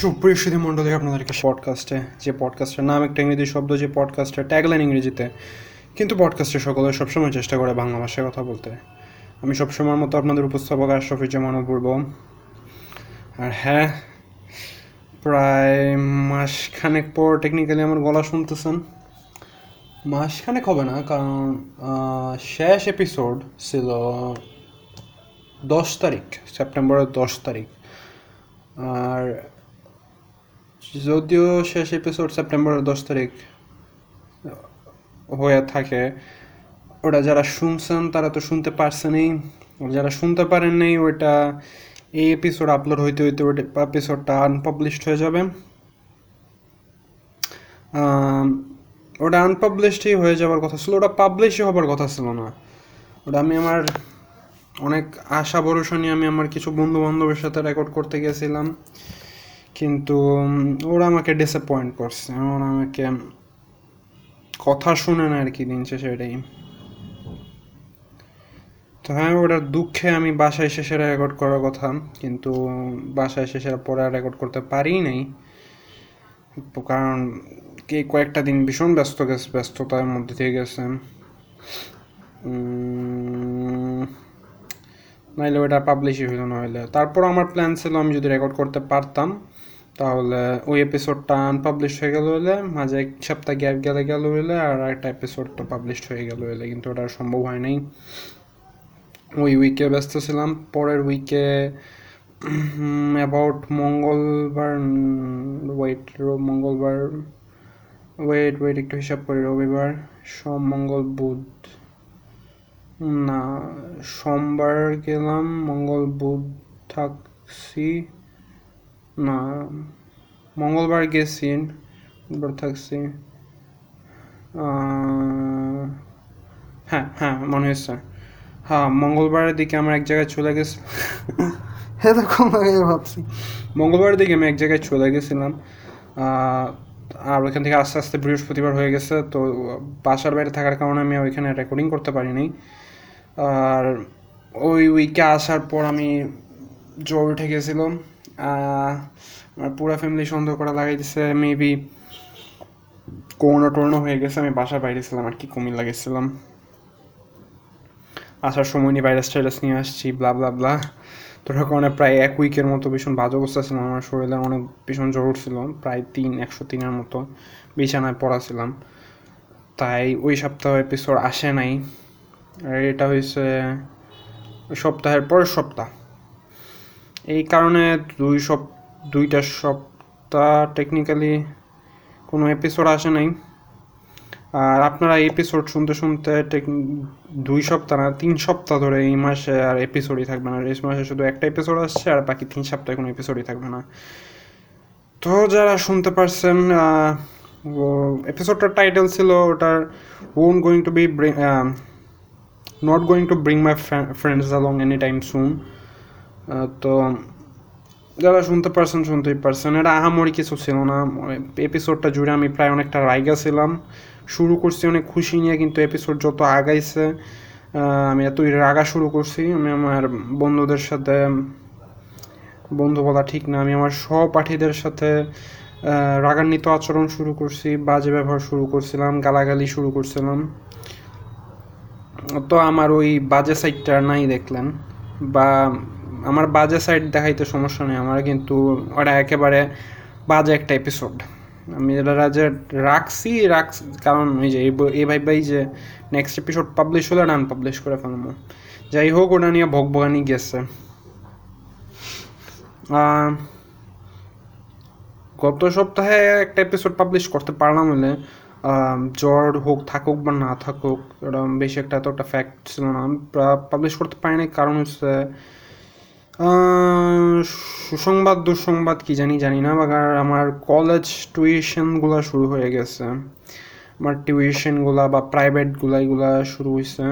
সুপ্রিয় সুধী মণ্ডলী আপনাদেরকে পডকাস্টে যে পডকাস্টের নাম একটা ইংরেজি শব্দ, যে পডকাস্টের ট্যাগলাইন ইংরেজিতে, কিন্তু পডকাস্টে সকলে সবসময় চেষ্টা করে বাংলা ভাষায় কথা বলতে। আমি সবসময়ের মতো আপনাদের উপস্থাপক আশরফি জামানত বলব। আর হ্যাঁ প্রায় মাসখানেক পর টেকনিক্যালি আমার গলা শুনতেছেন। মাসখানেক হবে না, কারণ শেষ এপিসোড ছিল দশ তারিখ সেপ্টেম্বরের দশ তারিখ। আর যদিও শেষ এপিসোড সেপ্টেম্বরের দশ তারিখ, হয়ে থাকে ওটা যারা শুনছেন তারা তো শুনতে পারছেনই। যারা শুনতে পারেন নাই ওটা এই এপিসোড আপলোড হইতে হইতে ওটা এপিসোডটা আনপাবলিশড হয়ে যাবে। ওটা আনপাবলিশডই হয়ে যাওয়ার কথা ছিল, ওটা পাবলিশই হবার কথা ছিল না। ওটা আমি আমার অনেক আশা ভরসা নিয়ে আমি আমার কিছু বন্ধু বান্ধবের সাথে রেকর্ড করতে গেছিলাম। কিন্তু ওরা আমাকে ডিসঅ্যাপয়েন্ট করছে। ওরা আমাকে কথা শুনে না আর কি দিন শেষে এটাই। তো হ্যাঁ ওটার দুঃখে আমি বাসায় শেষে রেকর্ড করার কথা, কিন্তু বাসায় শেষের পরে রেকর্ড করতে পারি নাই। কারণ কে কয়েকটা দিন ভীষণ ব্যস্ত গেছে, ব্যস্ততার মধ্যে দিয়ে গেছে। নাইলে ওটা পাবলিশই হইল না হইলে। তারপর আমার প্ল্যান ছিল আমি যদি রেকর্ড করতে পারতাম। তাহলে ওই এপিসোডটা আনপাবলিশ হয়ে গেল হইলে, মাঝে এক সপ্তাহ গ্যাপ গেলে গেল হইলে, আর একটা এপিসোডটা পাবলিশ হয়ে গেল হইলে, কিন্তু ওটা সম্ভব হয় নাই। ওই উইকে ব্যস্ত ছিলাম, পরের উইকে অ্যাবাউট মঙ্গলবার ওয়েট মঙ্গলবার ওয়েট ওয়েট একটু হিসাব করি, রবিবার, সোম, মঙ্গল, বুধ। না, সোমবার গেলাম, মঙ্গল, বুধ থাকছি। না মঙ্গলবার গেছি থাকছি। হ্যাঁ হ্যাঁ মনে হয়েছে হ্যাঁ মঙ্গলবারের দিকে আমরা এক জায়গায় চলে গেছি এরকম লাগে ভাবছি? মঙ্গলবারের দিকে আমি এক জায়গায় চলে গেছিলাম। আর ওইখান থেকে আস্তে আস্তে বৃহস্পতিবার হয়ে গেছে তো বাসার বাইরে থাকার কারণে আমি ওইখানে রেকর্ডিং করতে পারিনি। আর ওই উইকে আসার পর আমি জ্বর উঠে গেছিল আহ, আমার পুরো ফ্যামিলি সন্দেহ করা লাগাই দিছে মেবি করোনা টোরোনা হয়ে গেছে, আমি বাসার বাইরে ছিলাম আর কি কুমিল্লা গেছিলাম আসার সময় নিয়ে ভাইরাস টাইরাস নিয়ে আসছি ব্লা ব্লা ব্লা তো ওটার কারণে প্রায় এক উইকের মতো ভীষণ বাজে অবস্থা ছিল, আমার শরীরে অনেক ভীষণ জ্বর ছিল প্রায় তিন, একশো তিনের মতো বিছানায় পড়া ছিলাম তাই ওই সপ্তাহ এপিসোড আসে নাই। আর এটা হয়েছে সপ্তাহের পরের সপ্তাহ। এই কারণে দুই সপ, দুইটা সপ্তাহ টেকনিক্যালি কোনো এপিসোড আসে নাই। আর আপনারা এপিসোড শুনতে শুনতে দুই সপ্তাহ না, তিন সপ্তাহ ধরে এই মাসে আর এপিসোডই থাকবে না। এই মাসে শুধু একটা এপিসোড আসছে আর বাকি তিন সপ্তাহে কোনো এপিসোডই থাকবে না। তো যারা শুনতে পারছেন এপিসোডটার টাইটেল ছিল ওটার on going to be not going to bring my friends along any time soon তো যারা শুনতে পারছেন, শুনতেই পারছেন। এটা আহামরি কিছু ছিল না। এপিসোডটা জুড়ে আমি প্রায় অনেকটা রাইগা ছিলাম। শুরু করছি অনেক খুশি নিয়ে, কিন্তু এপিসোড যত আগাইছে আমি এতই রাগা শুরু করছি। আমি আমার বন্ধুদের সাথে, বন্ধু বলা ঠিক না, আমি আমার সহপাঠীদের সাথে রাগান্বিত আচরণ শুরু করছি, বাজে ব্যবহার শুরু করছিলাম, গালাগালি শুরু করছিলাম। তো আমার ওই বাজে সাইডটা নাই দেখলেন। বা আমার বাজে সাইড দেখাইতে সমস্যা নেই, আমার কিন্তু ওটা একেবারে বাজে একটা এপিসোড আমি এটা যে রাখছি রাখছি, কারণ ওই যে এই এই ভাই যে নেক্সট এপিসোড পাবলিশ হলে না আনপাবলিশ করে ফেলব। যাই হোক, ওটা নিয়ে ভগভগানি গেছে। গত সপ্তাহে একটা এপিসোড পাবলিশ করতে পারলাম হলে জ্বর হোক, থাকুক বা না থাকুক এটা বেশি একটা এতটা ফ্যাক্ট ছিল না। পাবলিশ করতে পারিনি, কারণ হচ্ছে সুসংবাদ, দুঃসংবাদ কি জানি জানি না আর আমার কলেজ টিউশনগুলো শুরু হয়ে গেছে। আমার টিউশনগুলা বা প্রাইভেটগুলা এগুলা শুরু হয়েছে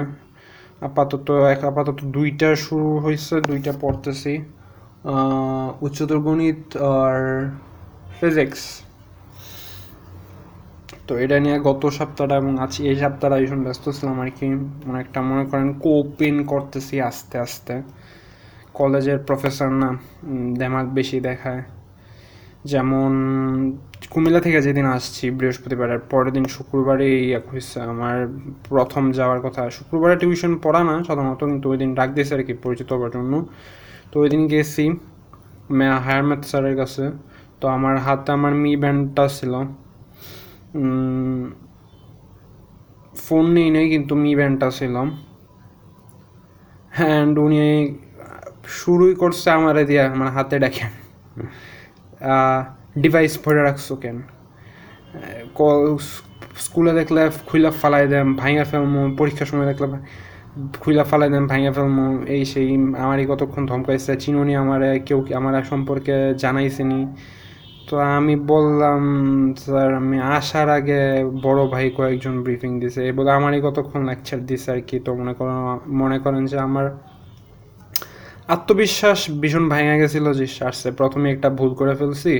আপাতত এক, আপাতত দুইটা শুরু হয়েছে দুইটা পড়তেছি। উচ্চতর গণিত আর ফিজিক্স তো এটা নিয়ে গত সপ্তাহটা এবং আজ এই সপ্তাহটা ভীষণ ব্যস্ত ছিলাম আর কি। অনেকটা মনে করেন কোপিন করতেছি আস্তে আস্তে। কলেজের প্রফেসর না দেমাগ বেশি দেখায়। যেমন, কুমিল্লা থেকে যেদিন আসছি বৃহস্পতিবারের পরের দিন শুক্রবারে হয়েছে। আমার প্রথম যাওয়ার কথা, শুক্রবারে টিউশন পড়া না সাধারণত, কিন্তু ওই দিন ডাক দিয়েছে আর কি পরিচিত হওয়ার জন্য। তো ওই দিন গেছি হায়ার ম্যাথ স্যারের কাছে। তো আমার হাতে আমার মি ব্যান্ডটা ছিল। ফোন নেই নেই, কিন্তু মি ব্যান্ডটা ছিল। অ্যান্ড উনি শুরুই করছে আমার দিয়া, আমার হাতে দেখেন ডিভাইস ভরে রাখছো কেন? কল, স্কুলে দেখলে খুইলা ফালাই দেন ভাইয়া ফেলমো, পরীক্ষার সময় দেখলে খুইলা ফালাই দেন ভাইয়া ফেলমো, এই সেই, আমারই কতক্ষণ ধমকাইছে, চিনুনি আমার, কেউ আমার সম্পর্কে জানাইছেনি? তো আমি বললাম, স্যার, আমি আসার আগে বড় ভাই কয়েকজন ব্রিফিং দিছে। এই বলে আমারই কতক্ষণ লেকচার দিছে আর কি, তো মনে করেন মনে করেন যে আমার আত্মবিশ্বাস ভীষণ ভাঙা গেছিল যে আসছে প্রথমে একটা ভুল করে ফেলছি।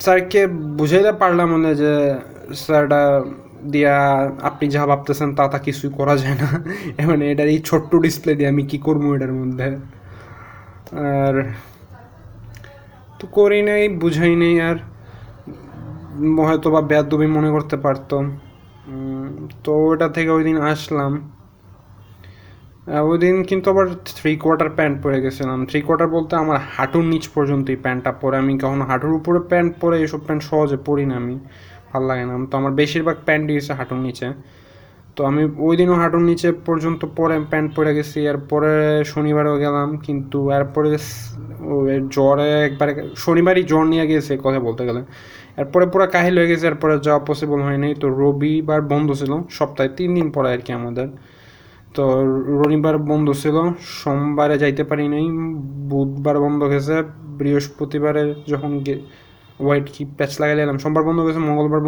স্যারকে বুঝাইতে পারলাম মনে যে স্যারটা দিয়া আপনি যা ভাবতেছেন তা তা কিছুই করা যায় না। মানে এটার এই ছোট্ট ডিসপ্লে দিয়ে আমি কি করব এটার মধ্যে? আর তো করি নাই, বুঝাই নেই আর হয়তো বা বেদবি মনে করতে পারতাম। তো ওটা থেকে ওই দিন আসলাম। ওই দিন কিন্তু আবার থ্রি কোয়ার্টার প্যান্ট পরে গেছিলাম। থ্রি কোয়ার্টার বলতে আমার হাঁটুর নিচ পর্যন্ত এই প্যান্টটা পরে। আমি কখনো হাঁটুর উপরে প্যান্ট পরে এইসব প্যান্ট সহজে পরি না আমি। ভালো লাগে না। তো আমার বেশিরভাগ প্যান্ট গেছে হাঁটুর নিচে। তো আমি ওই দিনও হাঁটুর নিচে পর্যন্ত পরে প্যান্ট পরে গেছি। এরপরে শনিবারও গেলাম, কিন্তু এরপরে জ্বরে একবারে শনিবারই জ্বর নিয়ে গেছে কথা বলতে গেলে। এরপরে পুরো কাহিল হয়ে গেছে, এরপরে যাওয়া পসিবল হয়নি। তো রবিবার বন্ধ ছিল, সপ্তাহে তিন দিন পরে আর কি আমাদের। তো রবিবার বন্ধ ছিল, সোমবারে যাইতে পারি নাই, বুধবার বন্ধ গেছে বৃহস্পতিবারে যখন হোয়াইট কি প্যাচ লাগাই এলাম সোমবার বন্ধ গেছে, মঙ্গলবার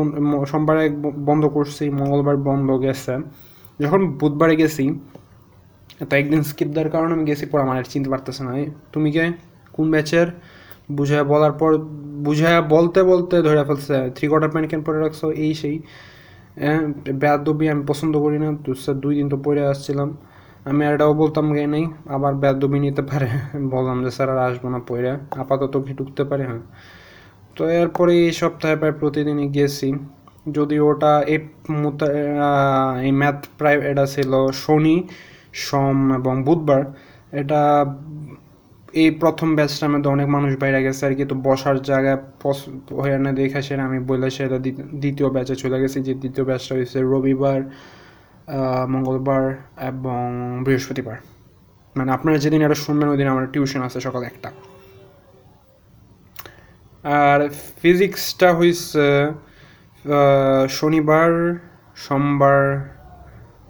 সোমবারে বন্ধ করছি, মঙ্গলবার বন্ধ গেছে। যখন বুধবারে গেছি, তো একদিন স্কিপ দেওয়ার কারণে আমি গেছি পর আমার চিনতে পারতেছে না। তুমি কে? কোন ব্যাচের বুঝায় বলার পর, বুঝায় বলতে বলতে ধরে ফেলছে থ্রি কোয়ার্টার প্যান্ট কেন পরে রাখছো, এই সেই। বেদবি আমি পছন্দ করি না। তো স্যার দুই দিন তো পরে আসছিলাম। আমি আর এটাও বলতাম গে নেই, আবার বেদবি নিতে পারে। বললাম যে স্যার আর আসব না পরে, আপাতত ভি ঢুকতে পারে? হ্যাঁ। তো এরপরে এই সপ্তাহে প্রায় প্রতিদিনই গেছি। যদি ওটা এই এই ম্যাথ প্রায় এটা ছিল শনি, সোম এবং বুধবার, এটা এই প্রথম ব্যাচটার মধ্যে অনেক মানুষ বাইরে গেছে আর কি, তো বসার জায়গা হয়ে না দেখে সেটা আমি বলে সেটা দ্বিতীয় ব্যাচে চলে গেছি, যে দ্বিতীয় ব্যাচটা হয়েছে রবিবার মঙ্গলবার এবং বৃহস্পতিবার। মানে আপনারা যেদিন এটা শুনবেন ওই দিন আমার টিউশন আছে সকাল একটা। আর ফিজিক্সটা হয়েছে শনিবার, সোমবার,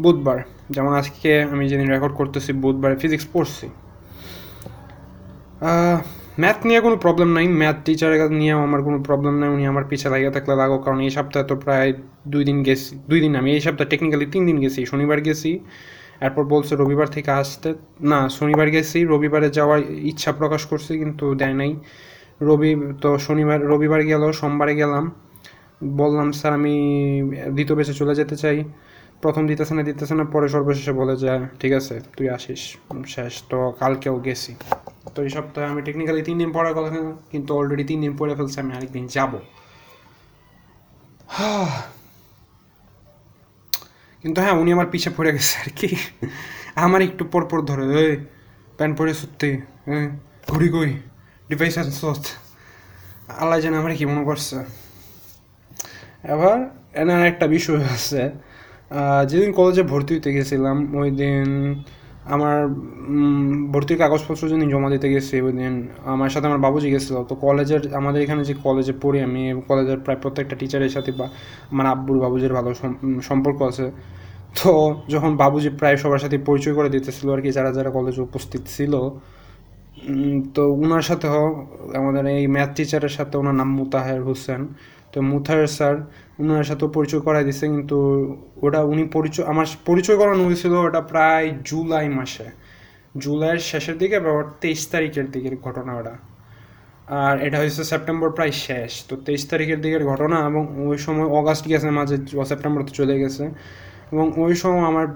বুধবার। যেমন আজকে আমি যেদিন রেকর্ড করতেছি, বুধবার ফিজিক্স পড়ছি। ম্যাথ নিয়ে কোনো প্রবলেম নাই। ম্যাথ টিচারের কাছে নিয়েও আমার কোনো প্রবলেম নাই। উনি আমার পিছিয়ে লাগিয়ে থাকলে লাগো কারণ এই সপ্তাহে তো প্রায় দুই দিন গেছি। দুই দিন আমি এই সপ্তাহে টেকনিক্যালি তিন দিন গেছি। শনিবার গেছি, এরপর বলছে রবিবার থেকে আসতে। না, শনিবার গেছি, রবিবারে যাওয়ার ইচ্ছা প্রকাশ করছি, কিন্তু দেয় নাই। রবি, তো শনিবার, রবিবার গেল, সোমবারে গেলাম। বললাম, স্যার, আমি দ্বিতীয় বেশে চলে যেতে চাই। প্রথম দিতেছে না দিতেছে না, পরে সর্বশেষে বলে যে, ঠিক আছে, তুই আসিস, শেষ, তো কালকেও গেছি। তো এই সপ্তাহে আমি টেকনিক্যালি তিন দিন পড়ার কথা, কিন্তু অলরেডি তিন দিন পড়ে ফেলছে, আমি আরেকদিন যাব। কিন্তু হ্যাঁ উনি আমার পিছে পড়ে গেছে আর কি। আমার একটু পর পর ধরে ওই প্যান্ট পরে সত্যি ঘুরি কই? ডিভাইস আল্লাহ যেন আমার কি মনে করছে এবার এনার একটা বিষয় আছে যেদিন কলেজে ভর্তি হইতে গেছিলাম, ওই দিন আমার ভর্তির কাগজপত্র যেদিন জমা দিতে গেছি, ওই দিন আমার সাথে আমার বাবুজি গেছিল। তো কলেজের আমাদের এখানে যে কলেজে পড়ি আমি কলেজের প্রায় প্রত্যেকটা টিচারের সাথে বা আমার আব্বুর বাবুজির ভালো সম্পর্ক আছে। তো যখন বাবুজি প্রায় সবার সাথে পরিচয় করে দিতেছিল আর কি, যারা যারা কলেজে উপস্থিত ছিল তো ওনার সাথেও আমাদের এই ম্যাথ টিচারের সাথে ওনার নাম মুতাহের হোসেন। তো মুথার স্যার ওনার সাথেও পরিচয় করাই দিছে, কিন্তু ওটা উনি পরিচয়, আমার পরিচয় করানো হয়েছিল ওটা প্রায় জুলাই মাসে। জুলাইয়ের শেষের দিকে বা তেইশ তারিখের দিকের ঘটনা ওটা। আর এটা হয়েছে সেপ্টেম্বর প্রায় শেষ। তো তেইশ তারিখের দিকের ঘটনা এবং ওই সময় অগাস্ট গেছে, মাঝে সেপ্টেম্বর তো চলে গেছে। এবং ওই সময় আমার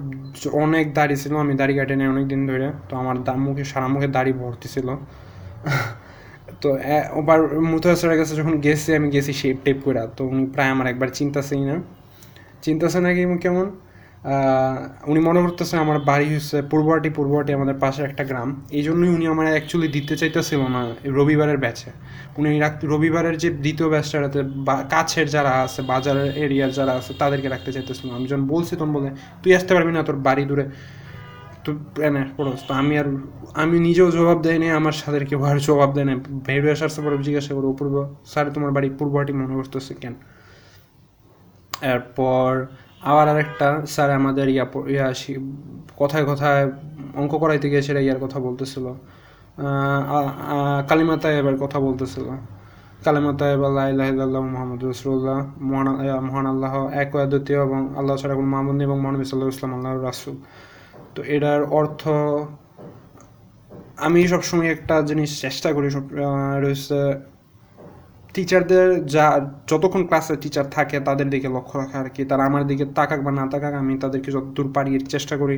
অনেক দাড়ি ছিল, আমি দাড়ি কাটে অনেক দিন ধরে। তো আমার দা- মুখে, সারা মুখে দাড়ি ভর্তি ছিল। তো ওবার মুথাসের কাছে যখন গেছি, আমি গেছি শেপ টেপ করে তো উনি প্রায় আমার একবার চিন্তাছেই না। চিন্তাছে নাকি কেমন? উনি মনে করতেছে আমার বাড়ি হচ্ছে পূর্বহাটি পূর্বহাটি আমাদের পাশে একটা গ্রাম। এই জন্যই উনি আমার অ্যাকচুয়ালি দিতে চাইতেছিল না রবিবারের ব্যাচে উনি রবিবারের যে দ্বিতীয় ব্যাচটাতে বা- কাছের যারা আছে, বাজারের এরিয়ার যারা আছে, তাদেরকে রাখতে চাইতেছিল আমি যখন বলছি, তখন বলে, তুই আসতে পারবি না, তোর বাড়ি দূরে। তো পড়োস তো আমি আর, আমি নিজেও জবাব দেয়নি আমার সাথে কেউ আর জবাব দেয় না ভেবে আসার পরে জিজ্ঞাসা করো পূর্ব স্যার, তোমার বাড়ি পূর্বহাটি মনে করতেছে কেন? এরপর আবার আরেকটা, স্যার, আমাদের ইয়া ইয়া কথায় কথায় অঙ্ক করাইতে গিয়ে সেটা ইয়ার কথা বলতেছিল। কালিমাতা এবার কথা বলতেছিল। কালিমাতা এবার লাইল্লাহ মোহাম্মদ রসুল্লাহ মহান মহান আল্লাহ, এক দ্বিতীয় এবং আল্লাহ ছাড়া কোনো মাহমুদ এবং মহানবী সাল্লাহ ইসলাম আল্লাহ রাসুল। তো এটার অর্থ আমি সবসময় একটা জিনিস চেষ্টা করি সব রয়েছে টিচারদের যা, যতক্ষণ ক্লাসে টিচার থাকে তাদের দিকে লক্ষ্য রাখা আর কি। তারা আমার দিকে তাকাক বা না তাকাক, আমি তাদেরকে যতদূর পারি চেষ্টা করি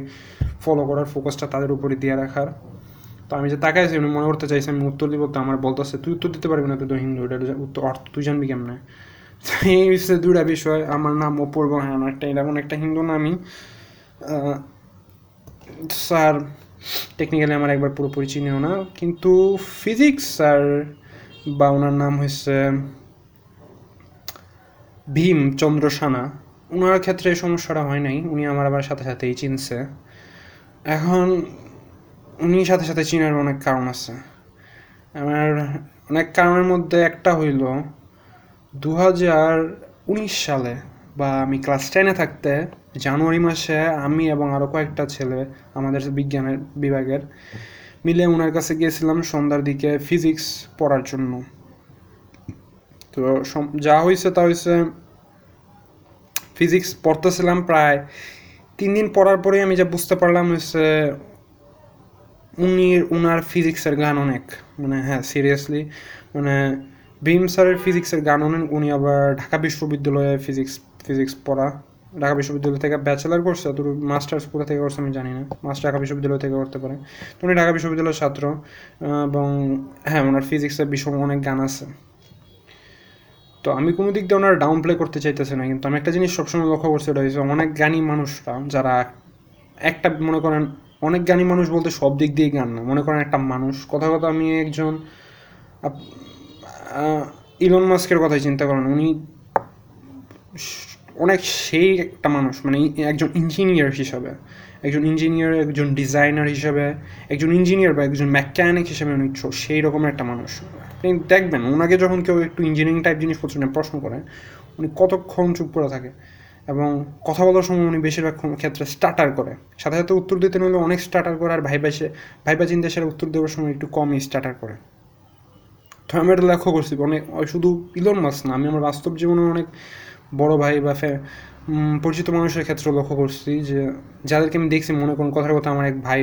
ফলো করার ফোকাসটা তাদের উপরে দিয়ে রাখার। তো আমি যে তাকাইছি, উনি মনে করতে চাইছি, আমি উত্তর দিব, তো আমার বলতেছে, তুই উত্তর দিতে পারবি না তুই তো হিন্দু এটার যে উত্তর, অর্থ তুই জানবি কেমনে? এই বিষয়ে দুটা বিষয়, আমার নাম অপূর্ব হ্যাঁ আমার একটা, এরকম একটা হিন্দু নামই। স্যার টেকনিক্যালি আমার একবার পুরোপুরি চিনিও না, কিন্তু ফিজিক্স স্যার বা ওনার নাম হচ্ছে ভীম চন্দ্র সানা। ওনার ক্ষেত্রে সমস্যাটা হয় নাই, উনি আমার আবার সাথে সাথেই চিনছে। এখন উনি সাথে সাথে চিনার অনেক কারণ আছে। আমার অনেক কারণের মধ্যে একটা হইল দু হাজার উনিশ সালে বা আমি ক্লাস টেনে থাকতে জানুয়ারি মাসে আমি এবং আরও কয়েকটা ছেলে আমাদের বিজ্ঞানের বিভাগের মিলে ওনার কাছে গিয়েছিলাম সন্ধ্যার দিকে ফিজিক্স পড়ার জন্য। তো যা হয়েছে তা হয়েছে ফিজিক্স পড়তেছিলাম প্রায় তিন দিন পড়ার পরে আমি যা বুঝতে পারলাম হচ্ছে উনি উনার ফিজিক্সের গান অনেক। মানে হ্যাঁ সিরিয়াসলি মানে ভীম স্যারের ফিজিক্সের গান অনেক, উনি আবার ঢাকা বিশ্ববিদ্যালয়ে ফিজিক্স ফিজিক্স পড়া। ঢাকা বিশ্ববিদ্যালয় থেকে ব্যাচেলার করছে তো মাস্টার্স কোথা থেকে করছে আমি জানি না। মাস্টার ঢাকা বিশ্ববিদ্যালয় থেকে করতে পারে। তো উনি ঢাকা বিশ্ববিদ্যালয়ের ছাত্র এবং হ্যাঁ ওনার ফিজিক্সের বিষয় অনেক গান আছে। তো আমি কোনো দিক দিয়ে ওনার ডাউন প্লে করতে চাইতেছি না, কিন্তু আমি একটা জিনিস সবসময় লক্ষ্য করছি, ওটা হচ্ছে অনেক জ্ঞানী মানুষরা, যারা একটা মনে করেন অনেক জ্ঞানী মানুষ বলতে সব দিক দিয়ে জ্ঞান না। মনে করেন একটা মানুষ। কথা কথা আমি একজন ইলন মাস্কের কথাই চিন্তা করেন। উনি অনেক সেই একটা মানুষ মানে একজন ইঞ্জিনিয়ার হিসাবে। একজন ইঞ্জিনিয়ার একজন ডিজাইনার হিসাবে, একজন ইঞ্জিনিয়ার বা একজন মেকানিক হিসাবে উনি সেই রকমের একটা মানুষ। আপনি দেখবেন, ওনাকে যখন কেউ একটু ইঞ্জিনিয়ারিং টাইপ জিনিসপত্র নিয়ে প্রশ্ন করে, উনি কতক্ষণ চুপ করে থাকে এবং কথা বলার সময় উনি বেশিরভাগ ক্ষেত্রে স্টার্টার করে। সাথে সাথে উত্তর দিতে নিলে অনেক স্টার্টার করে আর ভাইবা সে ভাইবা চিন্তা সেরা উত্তর দেওয়ার সময় একটু কমই স্টার্টার করে। তো আমি এটা লক্ষ্য করছি অনেক ওই শুধু ইলন মাস না, আমি আমার বাস্তব জীবনে অনেক বড় ভাই বা পরিচিত মানুষের ক্ষেত্রে লক্ষ্য করছি যে যাদেরকে আমি দেখছি মনে করুন কথার কথা আমার এক ভাই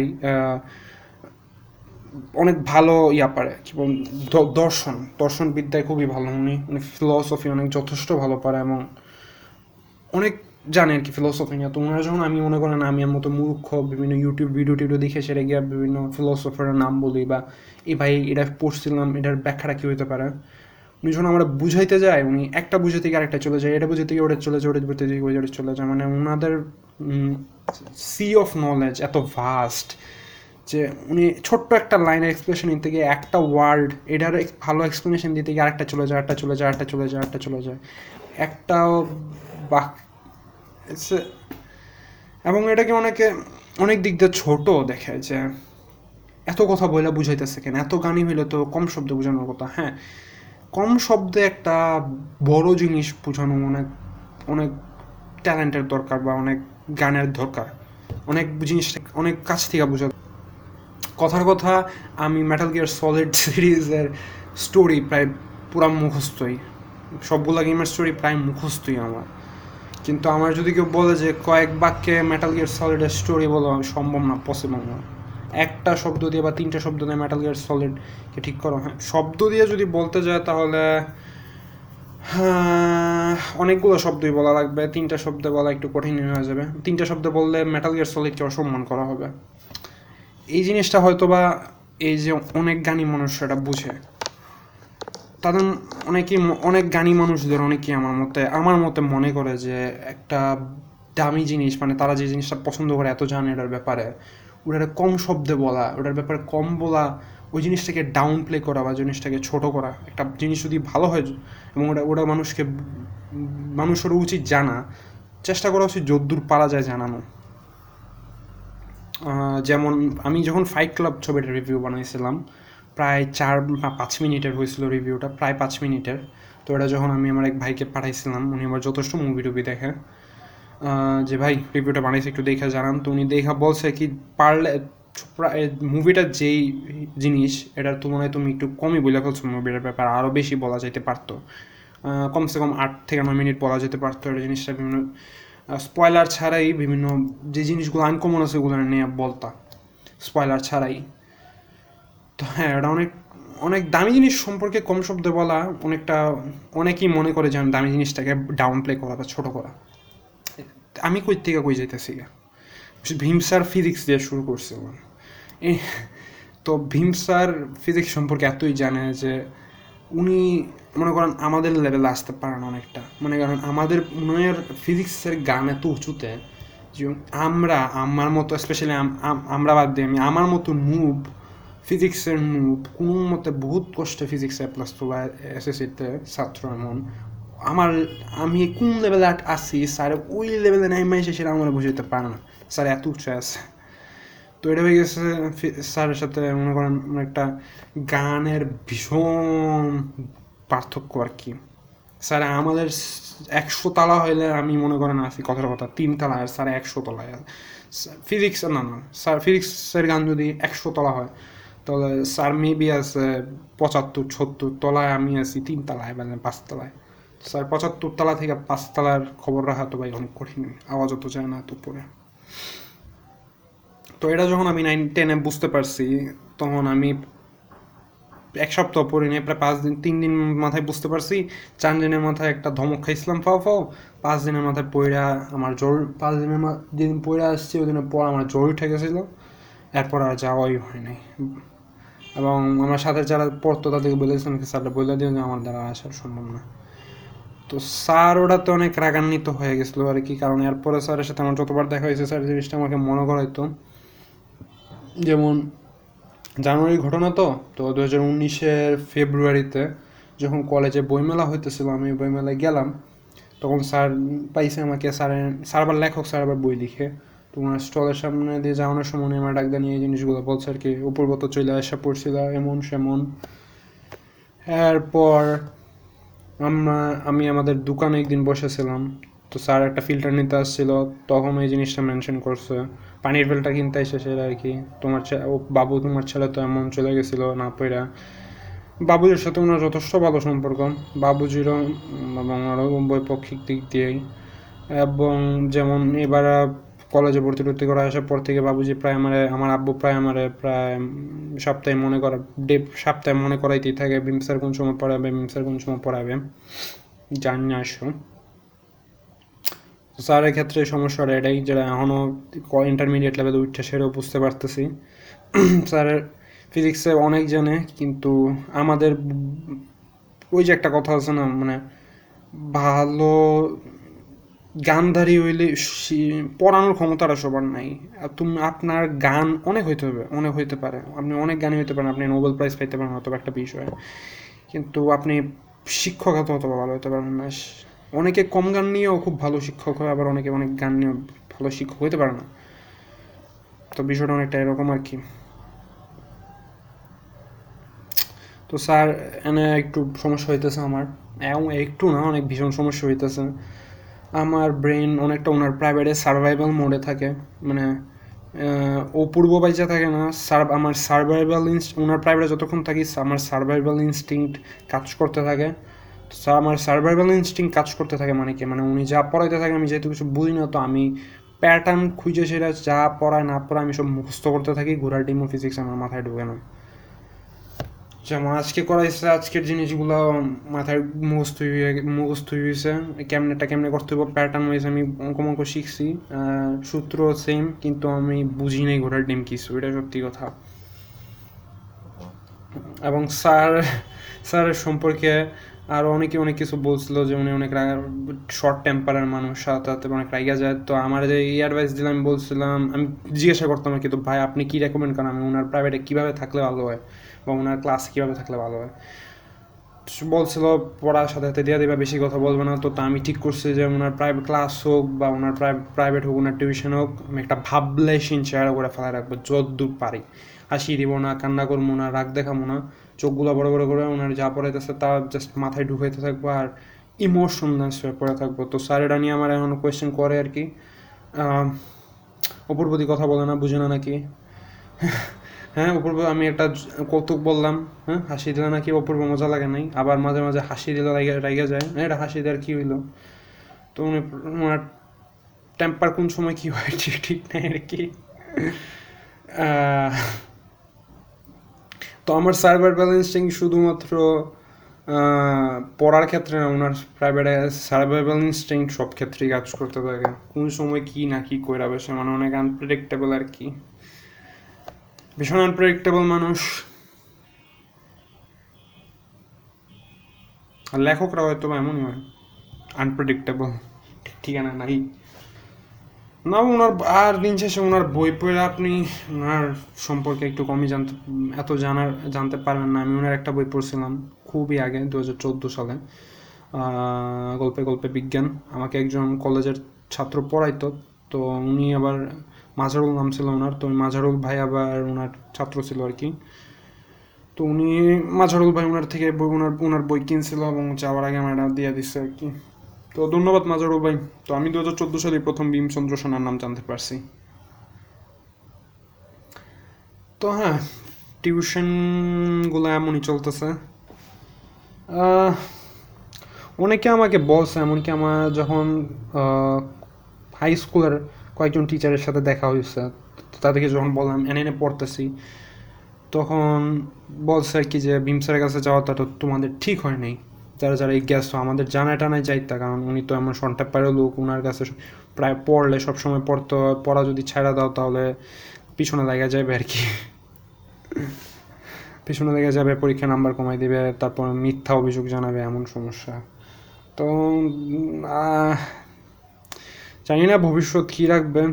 অনেক ভালো ইয়া পারে, কি বল দর্শন দর্শন বিদ্যায় খুবই ভালো। উনি উনি ফিলসফি অনেক যথেষ্ট ভালো পারে এবং অনেক জানে আর কি ফিলোসফি নিয়ে। তো ওনারা যখন আমি মনে করেন আমি আমার মতো মূর্খ, বিভিন্ন ইউটিউব ভিডিও টিডিও দেখে সেটা গিয়ে বিভিন্ন ফিলোসফারের নাম বলি বা এই ভাই, এটা পড়ছিলাম, এটার ব্যাখ্যাটা কী হতে পারে? উনি যখন আমরা বুঝাইতে যাই, উনি একটা বুঝে থেকে আরেকটা চলে যায়। এটা বুঝে থেকে ওটা চলে যায়, ওটা বুঝতে থেকে ওটা চলে যায়। মানে ওনাদের সি অফ নলেজ এত ভাস্ট যে উনি ছোট্ট একটা লাইনের এক্সপ্লেনেশন নিতে গিয়ে একটা ওয়ার্ড এটার ভালো এক্সপ্লেনেশন দিতে গিয়ে আরেকটা চলে যায়, আরেকটা চলে যায়, আরেকটা চলে যায়, আরেকটা চলে যায়। বাক It's এবং এটাকে অনেকে, অনেক দিক দিয়ে ছোট দেখে যে, এত কথা বলে বুঝাইতেছে কেন? এত গানই হইলে তো কম শব্দ বোঝানোর কথা হ্যাঁ? কম শব্দে একটা বড় জিনিস বোঝানো অনেক অনেক ট্যালেন্টের দরকার বা অনেক গানের দরকার। অনেক জিনিস অনেক কাছ থেকে বোঝা। কথার কথা, আমি মেটাল গিয়ার সলিড সিরিজের স্টোরি প্রায় পুরা মুখস্থই। সবগুলা গেমের স্টোরি প্রায় মুখস্থই আমার। কিন্তু আমার যদি কেউ বলে যে কয়েক বাক্যে মেটাল গিয়ার সলিডের স্টোরি বলা সম্ভব না পসিবল না। একটা শব্দ দিয়ে বা তিনটা শব্দ দিয়ে মেটাল গিয়ার সলিডকে ঠিক করো হ্যাঁ। শব্দ দিয়ে যদি বলতে যায় তাহলে অনেকগুলো শব্দই বলা লাগবে। তিনটা শব্দ বলা একটু কঠিন হয়ে যাবে। তিনটা শব্দ বললে মেটাল গিয়ার সলিডকে অসম্মান করা হবে। এই জিনিসটা হয়তো বা এই যে অনেক জ্ঞানী মানুষ সেটা বুঝে। তাদের অনেকেই অনেক জ্ঞানী মানুষদের অনেকেই আমার মতে আমার মতে মনে করে যে একটা দামি জিনিস মানে তারা যে জিনিসটা পছন্দ করে এত জানে এটার ব্যাপারে ওটার কম শব্দে বলা, ওটার ব্যাপারে কম বলা, ওই জিনিসটাকে ডাউন প্লে করা বা জিনিসটাকে ছোট করা। একটা জিনিস যদি ভালো হয় এবং ওটা ওটা মানুষকে মানুষের উচিত জানা, চেষ্টা করা উচিত যদ্দূর পারা যায় জানানো। যেমন আমি যখন ফাইট ক্লাব ছবিটার রিভিউ বানাইছিলাম, প্রায় চার বা পাঁচ মিনিটের হয়েছিল রিভিউটা প্রায় পাঁচ মিনিটের। তো এটা যখন আমি আমার এক ভাইকে পাঠাইছিলাম, উনি আমার যথেষ্ট মুভি টুভি দেখে। যে ভাই রিভিউটা বানিয়েছে, একটু দেখে জানান তো। উনি দেখা বলছে কি, পারলে প্রায় মুভিটার যেই জিনিস, এটার তুলনায় তুমি একটু কমই বলে ফেলছো মুভিটার ব্যাপারে আরও বেশি বলা যেতে পারতো। কমসে কম আট থেকে নয় মিনিট বলা যেতে পারতো এটা জিনিসটা বিভিন্ন স্পয়লার ছাড়াই বিভিন্ন যে জিনিসগুলো আনকমন আছে ওগুলো নিয়ে বলতা স্পয়লার ছাড়াই। তো হ্যাঁ এটা অনেক অনেক দামি জিনিস সম্পর্কে কম শব্দে বলা, অনেকটা, অনেকেই মনে করে যে দামি জিনিসটাকে ডাউন প্লে করা বা ছোটো করা। আমি কই থেকে কই যাইতেছি ভীম স্যার ফিজিক্স দিয়ে শুরু এই তো ভীম স্যার ফিজিক্স সম্পর্কে এতই জানে যে উনি, মনে করেন আমাদের লেভেলে আসতে পারেন অনেকটা। মনে করেন আমাদের উনার ফিজিক্সের গান এত উঁচুতে যে আমরা, আমার মতো স্পেশালি আমরা বাদ দিয়ে আমি, আমার মতো নুব ফিজিক্সের নুব কোনো মতে বহুত কষ্টে ফিজিক্সে প্লাস তোলা এসএসসিতে ছাত্র এমন আমার, আমি কোন লেভেলে আছি, স্যার, ওই লেভেলে নাই মাইসে সেটা আমার বুঝাইতে পারে না। স্যার, এত উঠে আছে। তো এটা হয়ে গেছে স্যারের সাথে মনে করেন একটা গানের ভীষণ পার্থক্য আর কি। স্যার, আমাদের একশো তালা হইলে আমি মনে করেন আছি কথার কথা, তিন তালা স্যার একশো তলায় ফিজিক্স না না, স্যার ফিজিক্সের গান যদি একশো তলা হয়, তাহলে স্যার মেবি আছে পঁচাত্তর, সত্তর, তলায় আমি আছি তিন তালায় মানে পাঁচ তলায়। স্যার, পঁচাত্তর তলা থেকে পাঁচ তলার খবর রাখা তো ভাই অনেক কঠিন। আওয়াজ অত যায় না এত উপরে তো এটা যখন আমি নাইন টেনে বুঝতে পারছি, তখন আমি এক সপ্তাহ পরে নিয়ে প্রায় পাঁচ দিন, তিন দিন মাথায় বুঝতে পারছি, চার দিনের মাথায় একটা ধমক খাইছিলাম, ফাও ফাও। পাঁচ দিনের মাথায় পইরা আমার জ্বর, পাঁচ দিনের যেদিন পইরা আসছি ওই দিনের পর আমার জ্বর উঠে গেছিল। এরপর আর যাওয়াই হয় নাই। এবং আমার সাথে যারা পড়তো তাদেরকে বলেছিলাম স্যারটা বলে দিও যে আমার দ্বারা আসার সম্ভব না। তো স্যার ওটাতে অনেক রাগান্বিত হয়ে গেছিল আর কি, কারণ এরপরে স্যারের সাথে আমার যতবার দেখা হয়েছে, স্যার জিনিসটা আমাকে মনে করাইতো। যেমন জানুয়ারির ঘটনা তো তো দু হাজার উনিশের ফেব্রুয়ারিতে যখন কলেজে বইমেলা হইতেছিল, আমি বইমেলায় গেলাম, তখন স্যার পাইছে আমাকে, স্যারের, স্যার আবার লেখক, স্যার আবার বই লিখে। তোমার স্টলের সামনে দিয়ে যাওয়ানোর সময় আমার ডাক নিয়ে এই জিনিসগুলো বলছে আর কি উপরগত চলে আসা পড়ছিল, এমন সেমন। এরপর আমরা, আমি আমাদের দোকানে একদিন বসেছিলাম, তো স্যার একটা ফিল্টার নিতে আসছিল, তখন এই জিনিসটা মেনশন করছে। পানির ফিল্টার কিনতে এসেছে আর কি, তোমার ও বাবু, তোমার ছেলে তো এমন চলে গেছিল না পইরা। বাবুজির সাথে ওনার যথেষ্ট ভালো সম্পর্ক, বাবুজিরও এবং আরও বৈপক্ষিক দিক দিয়েই। এবং যেমন এবার কলেজে ভর্তি টর্তি করা আসার পর থেকে বাবুজি প্রায় আমার আমার আব্বু প্রায় প্রায় সপ্তাহে মনে করা ডে সপ্তাহে মনে করাইতেই থাকে বিমসার কোন সময় পড়াবে বিমসার কোন সময় পড়াবে? জানি না আসো। স্যারের ক্ষেত্রে সমস্যাটা এটাই যেটা এখনও ইন্টারমিডিয়েট লেভেলে উঠছে সেটাও বুঝতে পারতেছি। স্যারের ফিজিক্সে অনেক জানে, কিন্তু আমাদের, ওই যে একটা কথা আছে না মানে ভালো গানধারী হইলে পড়ানোর ক্ষমতাটা সবার নাই। তুমি, আপনার গান অনেক হইতে হবে, অনেক হইতে পারে। আপনি অনেক গানই হইতে পারেন, আপনি নোবেল প্রাইজ পাইতে পারেন অথবা একটা বিষয়। কিন্তু আপনি শিক্ষক হতে অথবা ভালো হতে পারেন না। অনেকে কম গান নিয়েও খুব ভালো শিক্ষক হয়, আবার অনেকে অনেক গান নিয়েও ভালো শিক্ষক হইতে পারে না। তো বিষয়টা অনেকটা এরকম আর কি। তো স্যার, এনে একটু সমস্যা হইতেছে আমার। এবং একটু না, অনেক ভীষণ সমস্যা হইতেছে। আমার ব্রেন অনেকটা ওনার প্রাইভেটে সার্ভাইভাল মোডে থাকে। মানে ও পূর্ব বাইচা থাকে না সার্ভ আমার সার্ভাইভাল ইনস্ট ওনার প্রাইভেটে যতক্ষণ থাকি আমার সার্ভাইভাল ইনস্টিংক্ট কাজ করতে থাকে। আমার সার্ভাইভাল ইনস্টিংক্ট কাজ করতে থাকে মানে কি মানে উনি যা পড়াইতে থাকে, আমি যেহেতু কিছু বুঝি না, তো আমি প্যাটার্ন খুঁজে সেটা যা পড়ায় না পড়ায় আমি সব মুখস্থ করতে থাকি, ঘোড়ার ডিমো ফিজিক্স আমার মাথায় ঢুকে না। যেমন আজকে করা করাইছে, আজকের জিনিসগুলো মাথায় মুখস্থ হয়ে মুখস্থ হয়ে গেছে কেমনেটা কেমনে করতে হবে প্যাটার্ন ওয়াইজ আমি অঙ্ক মঙ্ক শিখছি সূত্র সেম কিন্তু আমি বুঝি নাই ঘোড়ার ডিম কিছু এটা সত্যি কথা। এবং স্যার, স্যারের সম্পর্কে আরও অনেকে অনেক কিছু বলছিল যে উনি অনেক শর্ট টেম্পারের মানুষ, সাথে অনেক রাইগা যায়। তো আমার যে এই অ্যাডভাইস দিলাম বলছিলাম, আমি জিজ্ঞাসা করতাম আর কি ভাই, আপনি কী রেকমেন্ড করেন? আমি ওনার প্রাইভেটে কীভাবে থাকলে ভালো হয়? বা ওনার ক্লাস কীভাবে থাকলে ভালো হয়? বলছিল, পড়ার সাথে সাথে দিয়ে দেবে, বেশি কথা বলবে না। তো তা আমি ঠিক করছি যে, ওনার প্রাইভেট ক্লাস হোক বা ওনার প্রাইভেট হোক, ওনার টিউশন হোক, আমি একটা ভাবলে সিন চেহারা করে ফেলা রাখব যত দূর পারি। হাসি দিব না, কান্না করব না, রাগ দেখাবো না। চোখগুলো বড় বড় করে ওনার যা পড়াইতেছে তা জাস্ট মাথায় ঢুকাইতে থাকব আর ইমোশনাল হয়ে পড়ে থাকব। তো স্যার এটা নিয়ে আমার এখন কোয়েশ্চেন করে আর কি। অপূর্বদি কথা বলে না, বুঝে না নাকি? হ্যাঁ অপূর্ব, আমি একটা কৌতুক বললাম হ্যাঁ হাসি দিলে নাকি অপূর্ব মজা লাগে নাই। আবার মাঝে মাঝে হাসি দিলে রাইগে যায়। হ্যাঁ এটা হাসি দেওয়ার কী হইল? তো উনি ওনার টেম্পার কোন সময় কী হয়, ঠিক ঠিক নাই আর কি। তো আমার সার্ভার ব্যালেন্সিং শুধুমাত্র পড়ার ক্ষেত্রে না ওনার প্রাইভেটে সার্ভাইভাল ইনস্টিংক্ট সব ক্ষেত্রেই কাজ করতে থাকে? কোন সময় কি না কি কইরা বসে মানে অনেক আনপ্রেডিক্টেবল আর কি। ভীষণ আনপ্রেডিক্টেবল মানুষ। আর লেখকরা হয়তো বা এমনই হয় আনপ্রেডিক্টেবল ঠিকানা নাই। না, ওনার আর দিন শেষে ওনার বই পড়ে আপনি ওনার সম্পর্কে একটু কমই জানতে, এত জানার, জানতে পারবেন না। আমি ওনার একটা বই পড়ছিলাম খুবই আগে দু হাজার চোদ্দ সালে। গল্পে গল্পে বিজ্ঞান। আমাকে একজন কলেজের ছাত্র পড়াইতো। তো উনি আবার মাজারুল নাম ছিল ওনার, তো মাঝারুল ভাই আবার ওনার ছাত্র ছিল আর কি। তো উনি মাঝারুল ভাই ওনার থেকে বই, ওনার ওনার বই কিনছিল এবং যাওয়ার আগে আমার দিয়ে দিচ্ছে আর কি। তো ধন্যবাদ মাজারুল ভাই। তো আমি দু হাজার চোদ্দ সালে প্রথম ভীমচন্দ্র সেনার নাম জানতে পারছি। তো হ্যাঁ টিউশনগুলো এমনই চলতেছে। অনেকে আমাকে বলছে, এমনকি আমার যখন হাই স্কুলের কয়েকজন টিচারের সাথে দেখা হয়েছে। তাদেরকে যখন বললাম, এনে এনে পড়তেছি। তখন বলছে আর কি যে, ভীম স্যারের কাছে যাওয়াটা তো তোমাদের ঠিক হয় নাই। যারা যারা এই গেছো, আমাদের জানা টানায় যাইতা। কারণ উনি তো এমন সন্টাপ্পারের লোক ওনার কাছে প্রায় পড়লে সবসময় পড়তো। পড়া যদি ছাড়া দাও তাহলে পিছনে লাগা যাবে আর কি। পিছনে লেগে যাবে পরীক্ষা নাম্বার কমাই দিবে, তারপর মিথ্যা অভিযোগ জানাবে, এমন সমস্যা। তো জানি না ভবিষ্যৎ কী রাখবে,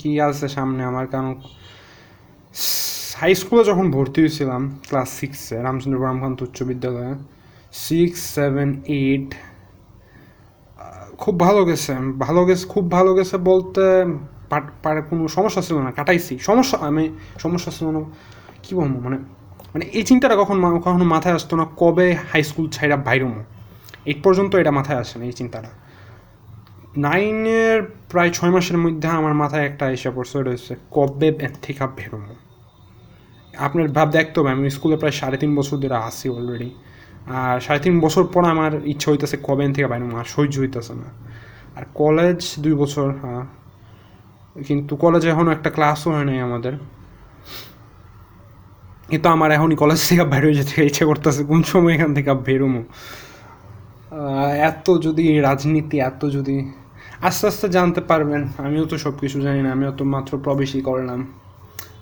কী আছে সামনে আমার, কারণ হাই স্কুলে যখন ভর্তি হয়েছিলাম ক্লাস সিক্সে রামচন্দ্র ব্রহ্মকান্ত উচ্চ বিদ্যালয়ে সিক্স সেভেন এইট খুব ভালো গেছে ভালো গেছে, খুব ভালো গেছে বলতে কোনো সমস্যা ছিল না, কাটাইছি। সমস্যা, আমি, সমস্যা ছিল না, কী বলব মানে মানে এই চিন্তাটা কখন কখনো মাথায় আসতো না কবে হাই স্কুল ছাইরা বাইরমো। এই পর্যন্ত এটা মাথায় আসে না, এই চিন্তাটা। নাইনের প্রায় ছয় মাসের মধ্যে আমার মাথায় একটা এসে পড়ছে হচ্ছে কবে থেকে বেরোবো? আপনার ভাব দেখতে হবে, আমি স্কুলে প্রায় সাড়ে তিন বছর ধরে আসি অলরেডি আর সাড়ে তিন বছর পর আমার ইচ্ছা হইতেছে কবে থেকে বাইরে আর সহ্য হইতেছে না। আর কলেজ দুই বছর হ্যাঁ। কিন্তু কলেজে এখনও একটা ক্লাসও হয় নাই আমাদের। কিন্তু আমার এখনই কলেজ থেকে বাইরে হয়ে যেতে ইচ্ছে করতেছে কোন সময় এখান থেকে বেরোমো এত যদি রাজনীতি, এত যদি আস্তে আস্তে জানতে পারবেন। আমিও তো সব কিছু জানি না, আমিও তো মাত্র প্রবেশই করলাম।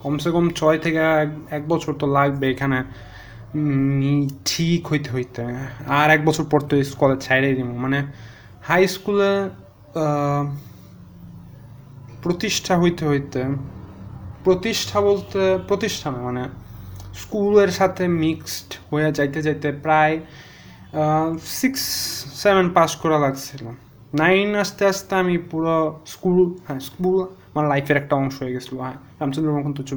কমসে কম ছয় থেকে এক বছর তো লাগবে এখানে। ঠিক হইতে হইতে। আর এক বছর পর তো কলেজ ছাইড়াই দিব। মানে হাই স্কুলে প্রতিষ্ঠা হইতে হইতে, প্রতিষ্ঠা বলতে, প্রতিষ্ঠা না মানে স্কুলের সাথে মিক্সড হয়ে যাইতে যাইতে প্রায় সিক্স সেভেন পাস করা লাগছিল। নাইন আস্তে আস্তে আমি পুরো স্কুল হ্যাঁ স্কুল আমার লাইফের একটা অংশ হয়ে গেছিল হ্যাঁ রামচন্দ্র মোহন উচ্চ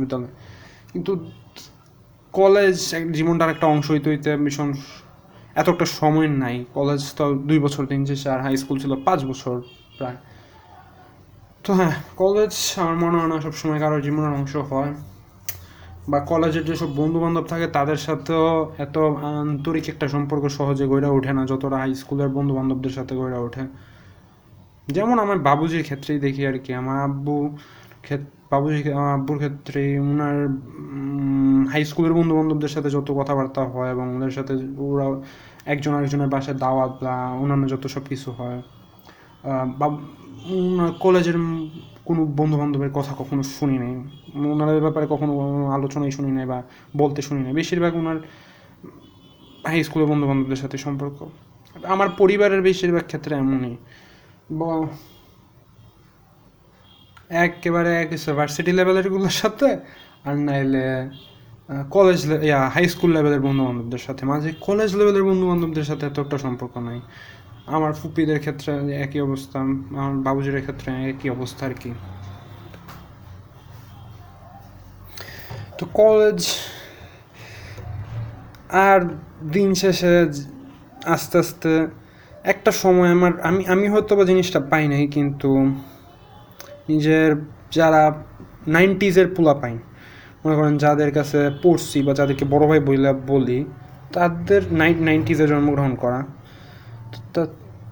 কিন্তু কলেজ জীবনটার একটা অংশ হইতে হইতে ভীষণ এত একটা সময় নাই। কলেজ তো দুই বছর তিন শেষে আর হাই স্কুল ছিল পাঁচ বছর প্রায়। তো হ্যাঁ কলেজ আমার মনে হয় না সবসময় কারোর জীবনের অংশ হয়। বা কলেজের যেসব বন্ধু বান্ধব থাকে, তাদের সাথেও এত আন্তরিক একটা সম্পর্ক সহজে গড়ে ওঠে না, যতটা হাই স্কুলের বন্ধু বান্ধবদের সাথে গড়ে ওঠে। যেমন আমার বাবুজির ক্ষেত্রেই দেখি আর কি, আমার আব্বু বাবুজি আমার আব্বুর ক্ষেত্রে ওনার হাই স্কুলের বন্ধু বান্ধবদের সাথে যত কথাবার্তা হয় এবং ওদের সাথে ওরা একজন আরেকজনের বাসায় দাওয়াত বা অন্যান্য যত সব কিছু হয় বা কলেজের কোনো বন্ধু বান্ধবের কথা কখনো শুনি নাই ওনাদের ব্যাপারে কখনো আলোচনাই শুনি নাই বা বলতে শুনি নাই, বেশিরভাগ ওনার হাই স্কুলের বন্ধু বান্ধবদের সাথে সম্পর্ক। আমার পরিবারের বেশিরভাগ ক্ষেত্রে এমনই। একেবারে এক ভার্সিটি লেভেলেরগুলোর সাথে, আর নাইলে কলেজ ইয়া হাই স্কুল লেভেলের বন্ধু বান্ধবদের সাথে। মাঝে কলেজ লেভেলের বন্ধু বান্ধবদের সাথে এত একটা সম্পর্ক নাই। আমার ফুপিদের ক্ষেত্রে একই অবস্থা, আমার বাবুজির ক্ষেত্রে একই অবস্থা আর কি। তো কলেজ আর দিন শেষে আস্তে আস্তে একটা সময় আমার, আমি আমি হয়তো বা জিনিসটা পাই নাই, কিন্তু নিজের যারা নাইনটিজের পোলা পাই, মনে করেন যাদের কাছে পড়ছি বা যাদেরকে বড় ভাই বইলা বলি, তাদের নাইন নাইনটিজে জন্মগ্রহণ করা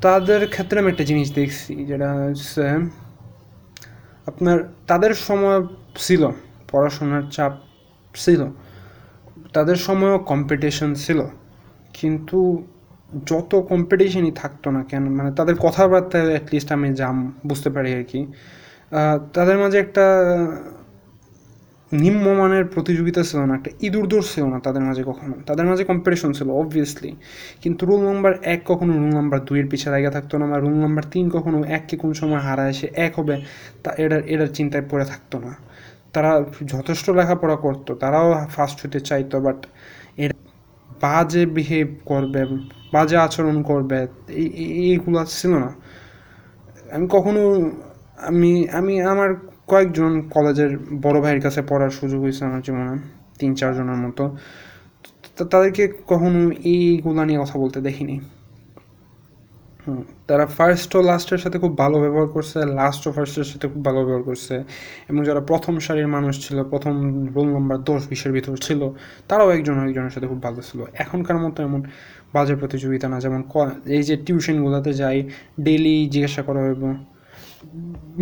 তাদের ক্ষেত্রে আমি একটা জিনিস দেখছি, যেটা হচ্ছে আপনার, তাদের সময় ছিল, পড়াশোনার চাপ ছিল, তাদের সময়ও কম্পিটিশন ছিল, কিন্তু যত কম্পিটিশনই থাকতো না কেন মানে তাদের কথাবার্তায় অ্যাটলিস্ট আমি জাম বুঝতে পারি আর কি। তাদের মাঝে একটা, নিম্নমানের প্রতিযোগিতা ছিল না, একটা ইঁদুর দৌড় ছিল না তাদের মাঝে কখনো। তাদের মাঝে কম্পিটিশন ছিল অবভিয়াসলি কিন্তু রুল নাম্বার এক কখনো রুল নাম্বার দুইয়ের পিছিয়ে জায়গা থাকতো না, বা রুল নাম্বার তিন কখনো এককে কোন সময় হারায় এসে এক হবে, তা এটার এটার চিন্তায় পড়ে থাকতো না। তারা যথেষ্ট লেখাপড়া করতো, তারাও ফার্স্ট হতে চাইতো বাট এর বাজে বিহেভ করবে, বাজে আচরণ করবে, এই, এই- এইগুলো ছিল না। আমি কখনো, আমি আমি আমার কয়েকজন কলেজের বড় ভাইয়ের কাছে পড়ার সুযোগ হয়েছে আমার জীবনে, তিন, চারজনের মতো। তাদেরকে কখনো এইগুলো নিয়ে কথা বলতে দেখিনি। তারা ফার্স্ট ও লাস্টের সাথে খুব ভালো ব্যবহার করছে লাস্ট ও ফার্স্টের সাথে খুব ভালো ব্যবহার করছে। এবং যারা প্রথম সারির মানুষ ছিল, প্রথম রোল নাম্বার দশ বিশের ভিতর ছিল, তারাও একজন একজনের সাথে খুব ভালো ছিল। এখনকার মতো এমন বাজে প্রতিযোগিতা না, যেমন এই যে টিউশনগুলোতে যাই ডেইলি জিজ্ঞাসা করা হইব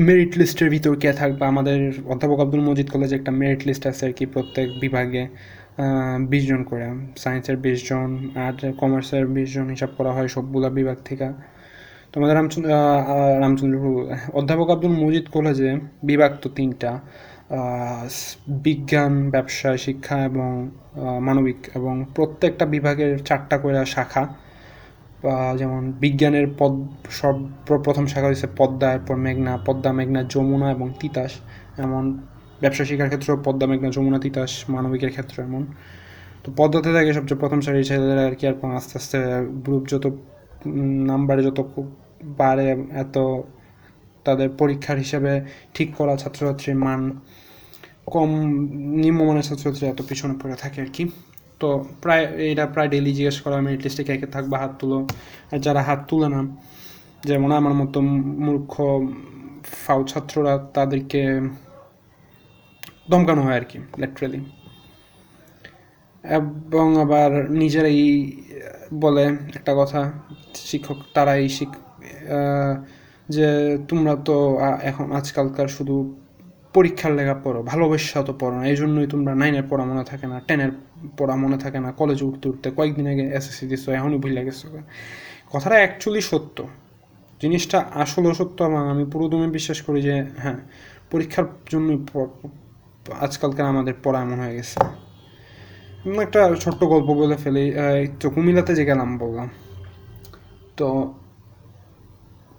মেরিট লিস্টের ভিতর কে থাকবে আমাদের অধ্যাপক আব্দুল মজিদ কলেজে একটা মেরিট লিস্ট আছে আর কি প্রত্যেক বিভাগে বিশ জন করে। সায়েন্সের বিশ জন আর কমার্সের বিশ জন হিসাব করা হয় সবগুলা বিভাগ থেকে। তোমাদের রামচন্দ্র রামচন্দ্রপুর অধ্যাপক আব্দুল মজিদ কলেজে বিভাগ তো তিনটা বিজ্ঞান, ব্যবসা, শিক্ষা এবং মানবিক এবং প্রত্যেকটা বিভাগের চারটা করে শাখা যেমন বিজ্ঞানের পদ, সব প্রথম শাখা হয়েছে পদ্মা, এরপর মেঘনা, পদ্মা, মেঘনা, যমুনা এবং তিতাস, এমন ব্যবসা শিক্ষার ক্ষেত্রেও পদ্মা, মেঘনা, যমুনা, তিতাস, মানবিকের ক্ষেত্রে এমন। তো পদ্মাতে থাকে সবচেয়ে প্রথম সারির ছেলেরা আর কি, আর আস্তে আস্তে গ্রুপ যত নাম্বারে যত বাড়ে এত তাদের পরীক্ষার হিসাবে ঠিক করা ছাত্রছাত্রীর মান কম নিম্নমানের ছাত্রছাত্রী এত পিছনে পড়ে থাকে আর কি। তো প্রায়, এটা প্রায় ডেলি জিজ্ঞেস করা মেরিট লিস্টে কে কে থাকবে, হাত তুলো। আর যারা হাত তুলে না, যেমন আমার মতো মূর্খ ফাউ ছাত্ররা, তাদেরকে ধমকানো হয় আর কি লিটারেলি এবং আবার নিজেরাই বলে একটা কথা, শিক্ষক, তারাই শিখ যে তোমরা তো এখন আজকালকার শুধু পরীক্ষার লেখা পড়ো, ভালোবাসা তো পড়ো না এই জন্যই তোমরা নাইনের পড়া মনে থাকে না টেনের পড়া মনে থাকে না কলেজে উঠতে উঠতে কয়েকদিন আগে এসএসসি দিচ্ছ এখনই ভুলে গেছো। কথাটা অ্যাকচুয়ালি সত্য। জিনিসটা আসলেও সত্য এবং আমি পুরোদমে বিশ্বাস করি যে হ্যাঁ পরীক্ষার জন্যই প- আজকালকার আমাদের পড়া এমন হয়ে গেছে। একটা ছোট্ট গল্প বলে ফেলি তো কুমিল্লাতে যে গেলাম বললাম, তো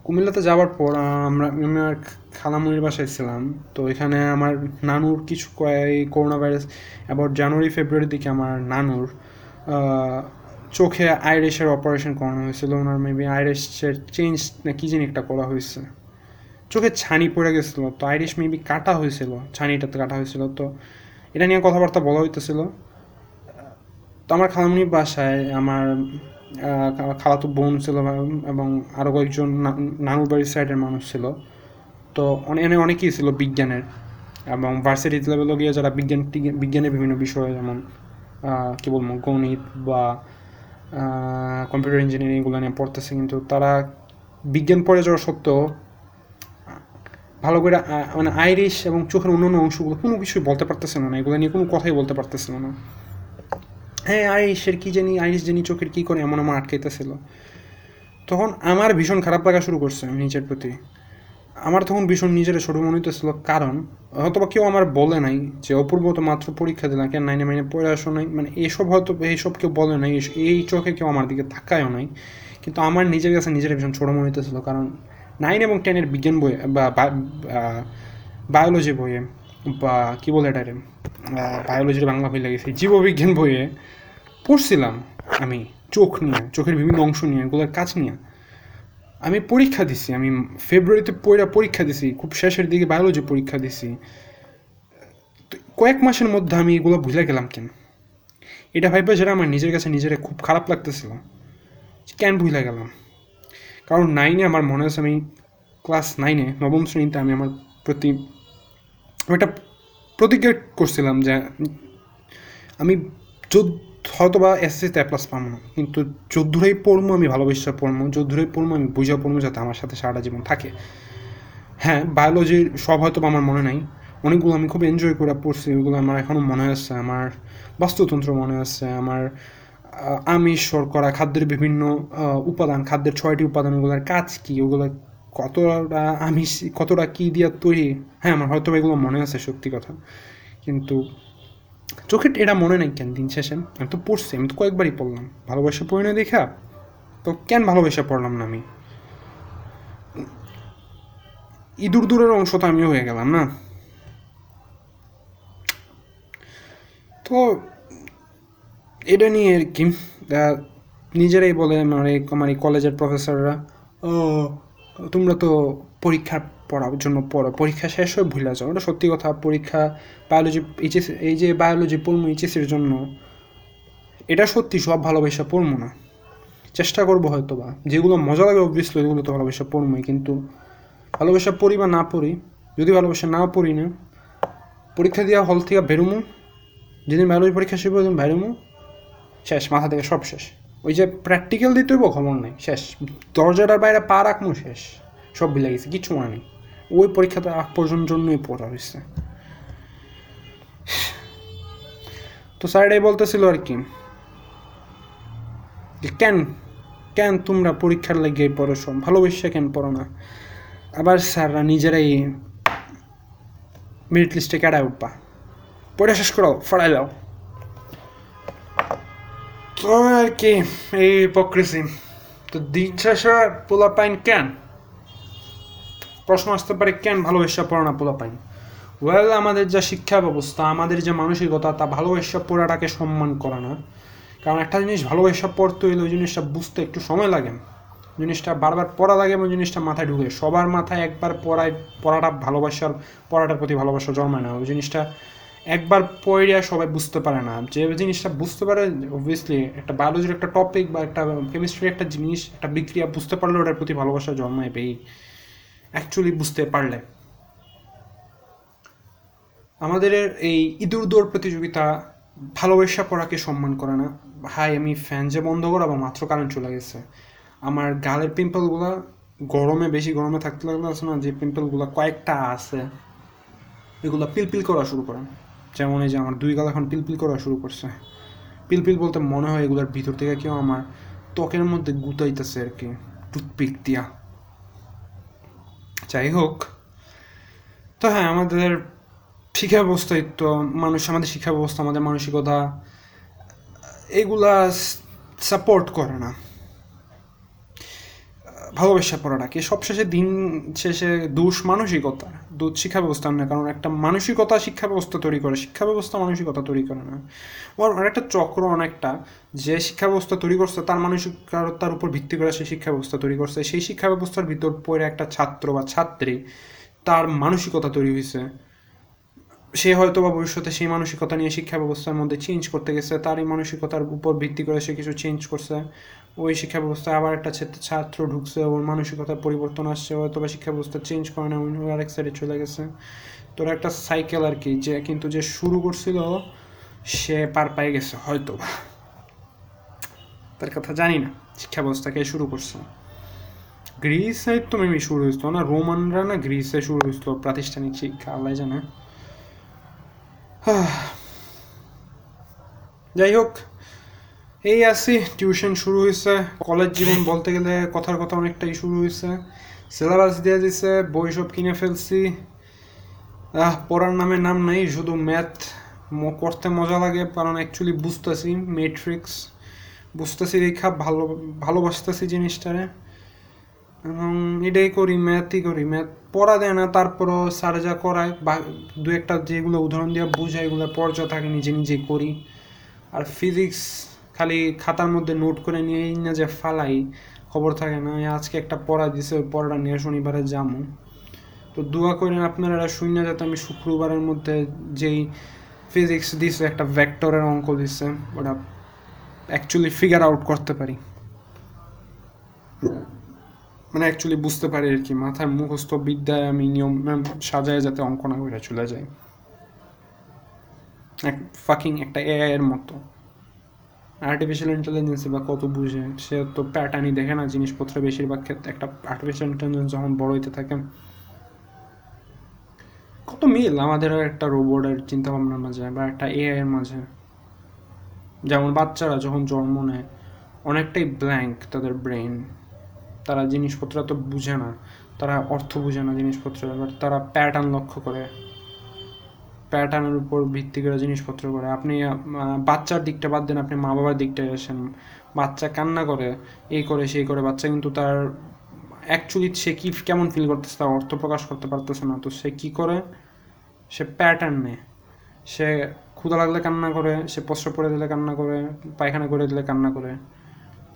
কুমিল্লাতে যাওয়ার পর আমরা, আমি আমার খালামুনির বাসায় ছিলাম। তো এখানে আমার নানুর কিছু কয়েক করোনা ভাইরাস অ্যাবাউট জানুয়ারি ফেব্রুয়ারির দিকে আমার নানুর চোখে আইরিশের অপারেশন করানো হয়েছিল। ওনার মেবি আইরিশের চেঞ্জ না কী জানি একটা করা হয়েছে। চোখে ছানি পড়ে গেছিল, তো আইরিশ মেবি কাটা হয়েছিল, ছানিটাতে কাটা হয়েছিল। তো এটা নিয়ে কথাবার্তা বলা হইতেছিল। তো আমার খালামুনির বাসায় আমার খালাতো বোন ছিল এবং আরও কয়েকজন নানুর বাড়ির সাইডের মানুষ ছিল। তো এনে অনেকেই ছিল বিজ্ঞানের। এবং ভার্সিটি লেভেলও গিয়ে যারা বিজ্ঞান বিজ্ঞানের বিভিন্ন বিষয় যেমন কী বলব, গণিত বা কম্পিউটার ইঞ্জিনিয়ারিং এগুলো নিয়ে পড়তেছে কিন্তু তারা বিজ্ঞান পড়ে যাওয়া সত্ত্বেও ভালো করে মানে আইরিশ এবং চোখের অন্যান্য অংশগুলো কোনো কিছুই বলতে পারতেছিল না এগুলো নিয়ে কোনো কথাই বলতে পারতেছিল না। হ্যাঁ আইরিশের কী জানি আইরিশ জানি চোখের কী করে এমন আমার আটকাইতেছিল। তখন আমার ভীষণ খারাপ লাগা শুরু করছে নিজের প্রতি। আমার তখন ভীষণ নিজের ছোটো মনে হইতেছিল, কারণ হয়তোবা কেউ আমার বলে নাই যে অপূর্ব তো মাত্র পরীক্ষা দিলাম, কেন নাইনে মাইনে পড়ে আসো নাই মানে এসব হয়তো এইসব কেউ বলে নাই এই চোখে কেউ আমার দিকে তাকায়ও নাই। কিন্তু আমার নিজের কাছে নিজের ভীষণ ছোটো মনে হইতেছিল, কারণ নাইন এবং টেনের বিজ্ঞান বইয়ে বা বায়োলজি বইয়ে বা কী বলে এটা বায়োলজির বাংলা বই লেগেছে জীববিজ্ঞান বইয়ে পড়ছিলাম আমি চোখ নিয়ে, চোখের বিভিন্ন অংশ নিয়ে, এগুলোর কাজ নিয়ে। আমি পরীক্ষা দিছি, আমি ফেব্রুয়ারিতে পড়া পরীক্ষা দিছি, খুব শেষের দিকে বায়োলজি পরীক্ষা দিছি। কয়েক মাসের মধ্যে আমি এগুলো ভুলে গেলাম কেন? এটা ভাইবা যেটা আমার নিজের কাছে নিজের খুব খারাপ লাগতেছিল কেন ভুলে গেলাম? কারণ নাইনে আমার মনে আছে আমি ক্লাস নাইনে নবম শ্রেণীতে আমি আমার প্রতি আমি একটা প্রতিজ্ঞা করছিলাম যে আমি যদ হয়তো বা এসএসসিতে প্লাস পাবো। না কিন্তু যদ্দূরেই পড়ব আমি, ভালোবেসে পড়ব। যদ্দূরেই পড়ব আমি, বুঝা পড়ব যাতে আমার সাথে সারাটা জীবন থাকে। হ্যাঁ বায়োলজির সব হয়তো বা আমার মনে নাই। অনেকগুলো আমি খুব এনজয় করে পড়ছি, ওগুলো আমার এখনও মনে আছে। আমার বাস্তুতন্ত্র মনে আছে। আমার আমিষ শর্করা, খাদ্যের বিভিন্ন উপাদান, খাদ্যের ছয়টি উপাদান, ওগুলোর কাজ কী? ওগুলো কতটা আমিষ, কতটা কী দিয়ে তৈরি? হ্যাঁ আমার হয়তো এগুলো মনে আছে সত্যি কথা। কিন্তু চোখের এটা মনে নেই কেন দিন শেষে? আমি তো পড়ছি, আমি তো কয়েকবারই পড়লাম। ভালোবাসা পড়ি না দেখা, তো কেন ভালোবাসা পড়লাম না আমি? ইঁদুর দূরের অংশ তো আমিও হয়ে গেলাম না? তো এটা নিয়ে আর কি। নিজেরাই বলে আমার আমার এই কলেজের প্রফেসররা ও তোমরা তো পরীক্ষার পড়ার জন্য পড়ো, পরীক্ষা শেষ হয়ে ভুলে যাও। ওটা সত্যি কথা, পরীক্ষা বায়োলজি এইচএস এই যে বায়োলজি পড়ব এইচএসের জন্য, এটা সত্যি সব ভালোবাসা পড়ব না। চেষ্টা করব হয়তো বা যেগুলো মজা লাগে অবভিয়াসলি ওগুলো তো ভালোবাসা পড়বোই, কিন্তু ভালোবাসা পড়ি বা না পড়ি, যদি ভালোবাসা না পড়ি না, পরীক্ষা দেওয়া হল থেকে বেরোমো, যেদিন বায়োলজি পরীক্ষা শেষ হবে ওইদিন বেরোমো, শেষ, মাথা থেকে সব শেষ। ওই যে প্র্যাকটিক্যাল দিতে হইব খবর নাই, শেষ। দরজাটার বাইরে পা রাখমু, শেষ। সব ভুলে গেছে, কিচ্ছু মনে নেই। ওই পরীক্ষাটা আগ পর্যন্ত জন্যই পড়া হয়েছে তো স্যার এটাই বলতেছিল আর কি কেন কেন তোমরা পরীক্ষার লাগিয়ে পড়ো সব ভালোবেসে কেন পড়ো না? আবার স্যাররা নিজেরাই মেরিট লিস্টে কেডায় উঠবা? পড়ে শেষ করো, ফড়াই দাও। আর কি এই হিপোক্রেসি তো দিন শেষে পোলা পাইন কেন প্রশ্ন আসতে পারে কেন ভালোবাসা পড়ে না পোলা পাইন ওয়েল আমাদের যা শিক্ষা ব্যবস্থা আমাদের যে মানসিকতা তা ভালোবাসা পড়াটাকে সম্মান করে না কারণ একটা জিনিস ভালোবাসা পড়তে হইলে ওই জিনিসটা বুঝতে একটু সময় লাগে জিনিসটা বারবার পড়া লাগে এবং জিনিসটা মাথায় ঢুকে সবার মাথায় একবার পড়ায় পড়াটা ভালোবাসার পড়াটার প্রতি ভালোবাসা জন্মায় না ওই জিনিসটা একবার পড়িয়া সবাই বুঝতে পারে না। যে জিনিসটা বুঝতে পারে অবভিয়াসলি একটা বায়োলজির একটা টপিক বা একটা কেমিস্ট্রির একটা জিনিস, একটা বিক্রিয়া বুঝতে পারলে ওটার প্রতি ভালোবাসা জন্মাবে এই অ্যাকচুয়ালি বুঝতে পারলে। আমাদের এই ইঁদুর দৌড় প্রতিযোগিতা ভালোবাসা পড়াকে সম্মান করে না। হাই আমি ফ্যান যে বন্ধ করো আবার মাত্র কারেন্ট চলে গেছে। আমার গালের পিম্পলগুলো গরমে, বেশি গরমে থাকতে লাগলে আছে না, যে পিম্পলগুলো কয়েকটা আছে, এগুলো পিলপিল করা শুরু করে যেমন এই যে আমার দুই গাল এখন পিলপিল করা শুরু করছে। পিলপিল বলতে মনে হয় এগুলোর ভিতর থেকে কেউ আমার ত্বকের মধ্যে গুতাইতেছে আর কি, টুথপিক দিয়া। যাই হোক, তো হ্যাঁ আমাদের শিক্ষা ব্যবস্থায় তো মানুষ, আমাদের শিক্ষা ব্যবস্থা আমাদের মানসিকতা, এগুলা সাপোর্ট করে না। ভালোবাসা পড়াটাকে সবশেষে দিন শেষে দোষ মানসিকতা দোষ শিক্ষা ব্যবস্থা না কারণ একটা মানসিকতা শিক্ষা ব্যবস্থা তৈরি করে শিক্ষা ব্যবস্থা মানসিকতা তৈরি করে না। ওর একটা চক্র অনেকটা, যে শিক্ষা ব্যবস্থা তৈরি করছে, তার মানসিকতার উপর ভিত্তি করে সে শিক্ষা ব্যবস্থা তৈরি করছে। সেই শিক্ষা ব্যবস্থার ভিতর পড়ে একটা ছাত্র বা ছাত্রী, তার মানসিকতা তৈরি হয়েছে। সে হয়তো বা ভবিষ্যতে সেই মানসিকতা নিয়ে শিক্ষা ব্যবস্থার মধ্যে চেঞ্জ করতে গেছে, তার এই মানসিকতার উপর ভিত্তি করে সে কিছু চেঞ্জ করছে। ওই শিক্ষা ব্যবস্থায় আবার একটা ছাত্র ঢুকছে, ওর মানসিকতার পরিবর্তন আসছে, হয়তো বা শিক্ষা ব্যবস্থা চেঞ্জ করে না ওই আরেক সাইডে চলে গেছে। তোর একটা সাইকেল আর কি, যে কিন্তু যে শুরু করছিল, সে পার পাই গেছে, হয়তো বা। তার কথা জানি না শিক্ষা ব্যবস্থাকে শুরু করছে। গ্রিসে তো মেবি শুরু হয়েছিল না, রোমানরা না গ্রিসে শুরু হয়েছিল, প্রাতিষ্ঠানিক শিক্ষা, আল্লাহ জানে। যাই হোক এই আছি টিউশন শুরু হয়েছে কলেজ জীবন বলতে গেলে কথার কথা অনেকটাই শুরু হয়েছে সিলেবাস দিয়ে দিছে, বই সব কিনে ফেলছি। পড়ার নামে নাম নাই, শুধু ম্যাথ করতে মজা লাগে, কারণ অ্যাকচুয়ালি বুঝতেছি মেট্রিক্স বুঝতেছি দেখা ভালো, ভালোবাসতেছি জিনিসটারে। এবং এটাই করি ম্যাথই করি। ম্যাথ পড়া দেয় না, তারপরও স্যার যা করায়, বা দু একটা যেগুলো উদাহরণ দিয়ে বোঝায়, এগুলো পর্যা থাকে, নিজে নিজে করি। আর ফিজিক্স খালি খাতার মধ্যে নোট করে নিয়েই না যে ফালাই, খবর থাকে না। আজকে একটা পড়া দিছে, ওই পড়াটা নিয়ে শনিবারে যামু। তো দোয়া করেন আপনারা শূন্য যাতে আমি শুক্রবারের মধ্যে যেই ফিজিক্স দিছে, একটা ভেক্টরের অঙ্ক দিছে, ওটা অ্যাকচুয়ালি ফিগার আউট করতে পারি। মানে অ্যাকচুয়ালি বুঝতে পারি আর কি, মাথায় মুখস্থ বিদ্যায় আমি নিয়ম সাজায় যাতে অঙ্ক না করে চলে যায়। এক ফাকিং একটা এআই এর মতো। আর্টিফিশিয়াল ইন্টেলিজেন্স বা কত বুঝে, সে তো প্যাটার্নই দেখে না, জিনিসপত্র বেশিরভাগ ক্ষেত্রে একটা আর্টিফিশিয়াল ইন্টেলিজেন্স যখন বড় হইতে থাকে, কত মিল আমাদের একটা রোবটের চিন্তা ভাবনার মাঝে বা একটা এআই এর মাঝে। যেমন বাচ্চারা যখন জন্ম নেয়, অনেকটাই ব্ল্যাঙ্ক তাদের ব্রেন তারা জিনিসপত্র তো বুঝে না, তারা অর্থ বুঝে না জিনিসপত্রের, এবার তারা প্যাটার্ন লক্ষ্য করে। প্যাটার্নের উপর ভিত্তি করে জিনিসপত্র করে। আপনি বাচ্চার দিকটা বাদ দেন, আপনি মা বাবার দিকটায় আসেন। বাচ্চা কান্না করে, এই করে, সেই করে, বাচ্চা কিন্তু তার অ্যাকচুয়ালি সে কি কেমন ফিল করতেছে তার অর্থ প্রকাশ করতে পারতেছে না। তো সে কী করে? সে প্যাটার্ন নেয়। সে ক্ষুধা লাগলে কান্না করে, সে প্রস্রাব করে দিলে কান্না করে, পায়খানা করে দিলে কান্না করে।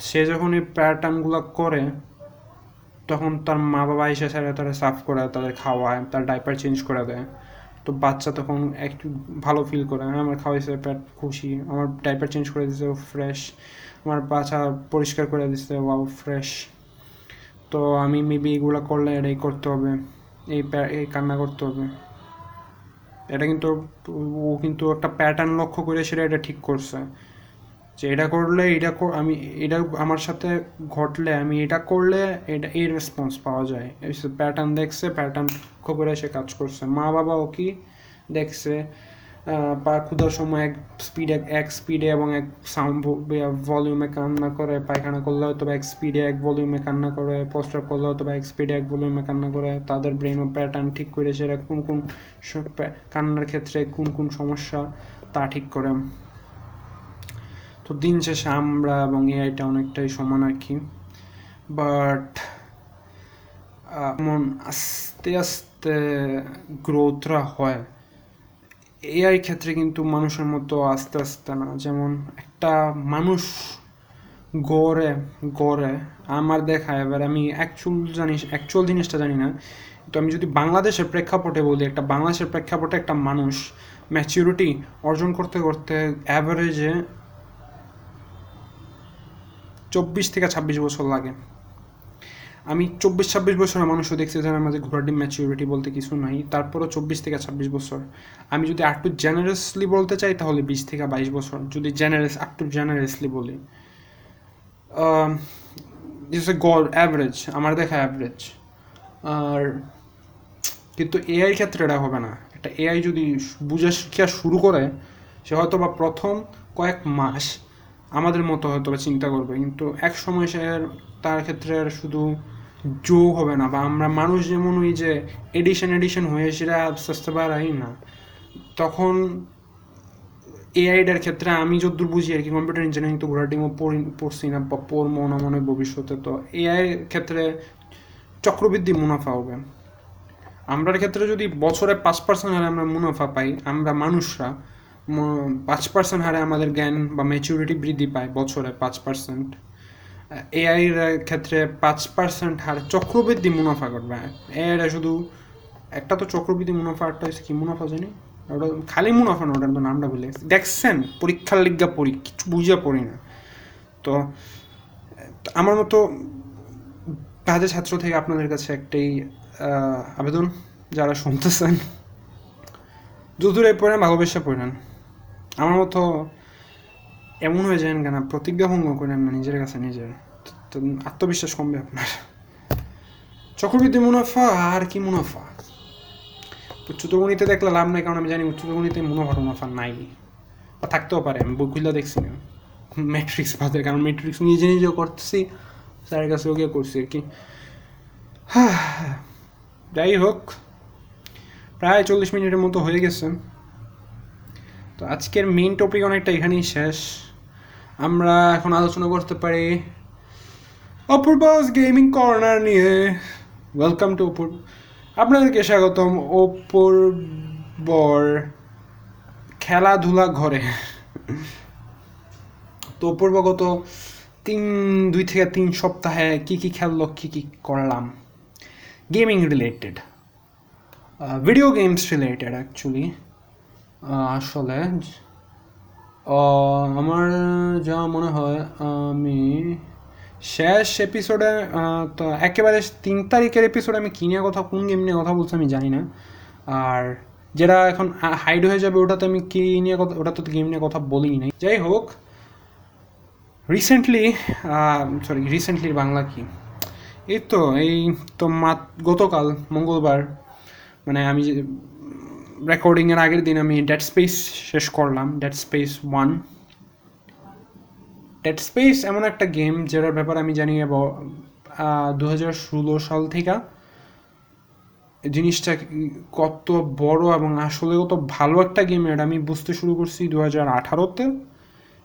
সে যখন এই প্যাটার্নগুলো করে, তখন তার মা বাবা এসে স্যারে তারা সাফ করে, তাদের খাওয়ায়, তার ডাইপার চেঞ্জ করে দেয়। তো বাচ্চা তখন একটু ভালো ফিল করে। হ্যাঁ, আমার খাওয়াইছে প্যাট খুশি আমার ডাইপার চেঞ্জ করে দিছে ফ্রেশ আমার বাচ্চা পরিষ্কার করে দিছে ওয়াও ফ্রেশ তো আমি মেবি এগুলো করলে এটাই করতে হবে এই এই কান্না করতে হবে। এটা কিন্তু ও কিন্তু একটা প্যাটার্ন লক্ষ্য করে সেটা এটা ঠিক করছে। যে এটা করলে এটা আমি এটা আমার সাথে ঘটলে, আমি এটা করলে এটা, এই রেসপন্স পাওয়া যায়। প্যাটার্ন দেখছে প্যাটার্ন লক্ষ্য করে সে কাজ করছে। মা বাবাও কি দেখছে পা ক্ষুধার সময় এক স্পিডে এক স্পিডে এবং এক সাউন্ড ভলিউমে কান্না করে, পায়খানা করলে হয়তো এক স্পিডে এক ভলিউমে কান্না করে পোস্টার করলে হয়তো এক স্পিডে এক ভলিউমে কান্না করে, তাদের ব্রেন ও প্যাটার্ন ঠিক করে সেটা কোন কোন কান্নার ক্ষেত্রে কোন কোন সমস্যা তা ঠিক করে। তো দিন শেষে আমরা এবং এআইটা অনেকটাই সমান আর কি। বাট এমন আস্তে আস্তে গ্রোথরা হয় এআই ক্ষেত্রে কিন্তু মানুষের মতো আস্তে আস্তে না। যেমন একটা মানুষ গড়ে গড়ে, আমার দেখা, এবার আমি অ্যাকচুয়াল জানিস অ্যাকচুয়াল জিনিসটা জানি না। তো আমি যদি বাংলাদেশের প্রেক্ষাপটে বলি, একটা বাংলাদেশের প্রেক্ষাপটে একটা মানুষ ম্যাচিউরিটি অর্জন করতে করতে অ্যাভারেজে চব্বিশ থেকে ছাব্বিশ বছর লাগে। আমি চব্বিশ, ছাব্বিশ বছরের মানুষও দেখছি যারা মাঝে ঘোরাটি ম্যাচিউরিটি বলতে কিছু নাই। তারপরও চব্বিশ থেকে ছাব্বিশ বছর। আমি যদি আর টু জেনারেসলি বলতে চাই, তাহলে বিশ থেকে বাইশ বছর। যদি জেনারেস টু জেনারেসলি বলি। দিস এ গড অ্যাভারেজ আমার দেখা অ্যাভারেজ আর কিন্তু এআই ক্ষেত্রে এটা হবে না। একটা এআই যদি বুঝে শিক্ষা শুরু করে, সে হয়তো বা প্রথম কয়েক মাস আমাদের মতো হয়তো চিন্তা করবে, কিন্তু এক সময় সে তার ক্ষেত্রে আর শুধু যোগ হবে না, বা আমরা মানুষ যেমন ওই যে এডিশন এডিশন হয়ে সেটা আস্তে আস্তে বাড়াই না, তখন এআইটার ক্ষেত্রে আমি যদ্দূর বুঝি আর কি কম্পিউটার ইঞ্জিনিয়ারিং তো ঘোরাটিমও পড়ি, পড়ছি না, বা পড়ব না মনে ভবিষ্যতে, তো এআই ক্ষেত্রে চক্রবৃদ্ধি মুনাফা হবে। আমরার ক্ষেত্রে যদি বছরে পাঁচ পার্সেন্ট আমরা মুনাফা পাই, আমরা মানুষরা পাঁচ পার্সেন্ট হারে আমাদের জ্ঞান বা ম্যাচুরিটি বৃদ্ধি পায় বছরে পাঁচ পার্সেন্ট এআইয়ের ক্ষেত্রে পাঁচ পার্সেন্ট হারে চক্রবৃদ্ধি মুনাফা করবে এআইরা শুধু, একটা তো চক্রবৃদ্ধি মুনাফা একটা হচ্ছে কি মুনাফা জানি? ওটা খালি মুনাফা না, ওটার তো নামটা বলে। দেখছেন, পরীক্ষার লিগা পড়ি কিছু বুঝে পড়ি না। তো, আমার মতো বাজে ছাত্র থেকে আপনাদের কাছে একটাই আবেদন, যারা শুনতেছেন। যদূরে পড়েন, ভালোবেসে পড়েন। আমার মতো এমন হয়ে যায় কেন? প্রতিজ্ঞা ভঙ্গ করেন না নিজের কাছে নিজের আত্মবিশ্বাস কমবে আপনার। চক্রবৃদ্ধি মুনাফা আর কি মুনাফা? উচ্চতর গণিতে দেখলে লাভ নাই, কারণ আমি জানি উচ্চতর গণিতে মুনাফা মুনাফা নাই। বা থাকতেও পারে, আমি বই খুলে দেখছি না। ম্যাট্রিক্স বাদে, কারণ ম্যাট্রিক্স নিজে নিজেও করতেছি, স্যারের কাছেও গিয়ে করছি আর কি। যাই হোক, প্রায় চল্লিশ মিনিটের মতো হয়ে গেছে। তো আজকের মেইন টপিক অনেকটা এখানেই শেষ। আমরা এখন আলোচনা করতে পারি অপূর্বাস গেমিং কর্নার নিয়ে। ওয়েলকাম টু অপূর্ব আপনাদেরকে স্বাগতম অপূর্বর খেলাধুলা ঘরে। তো অপূর্ব গত তিন, দুই থেকে তিন সপ্তাহে কি কি খেললো, কি কি করলাম? Gaming related video games related actually আসলে আমার যা মনে হয়, আমি শেষ এপিসোডে তো একেবারে তিন তারিখের এপিসোডে আমি কি নিয়ে কথা, কোন গেম নিয়ে কথা বলছি আমি জানি না। আর যেটা এখন হাইড হয়ে যাবে, ওটাতে আমি কি নিয়ে কথা ওটা তো গেম নিয়ে কথা বলি নাই। যাই হোক রিসেন্টলি সরি রিসেন্টলি বাংলা কি? এই তো এই তো মাত, গতকাল, মঙ্গলবার মানে আমি রেকর্ডিংয়ের আগের দিন আমি ডেড স্পেস শেষ করলাম Dead Space one Dead Space এমন একটা গেম যেটার ব্যাপারে আমি জানি দু হাজার ষোলো সাল থেকে জিনিসটা কত বড় এবং আসলে কত ভালো একটা গেম এটা আমি বুঝতে শুরু করছি দু হাজার আঠারোতে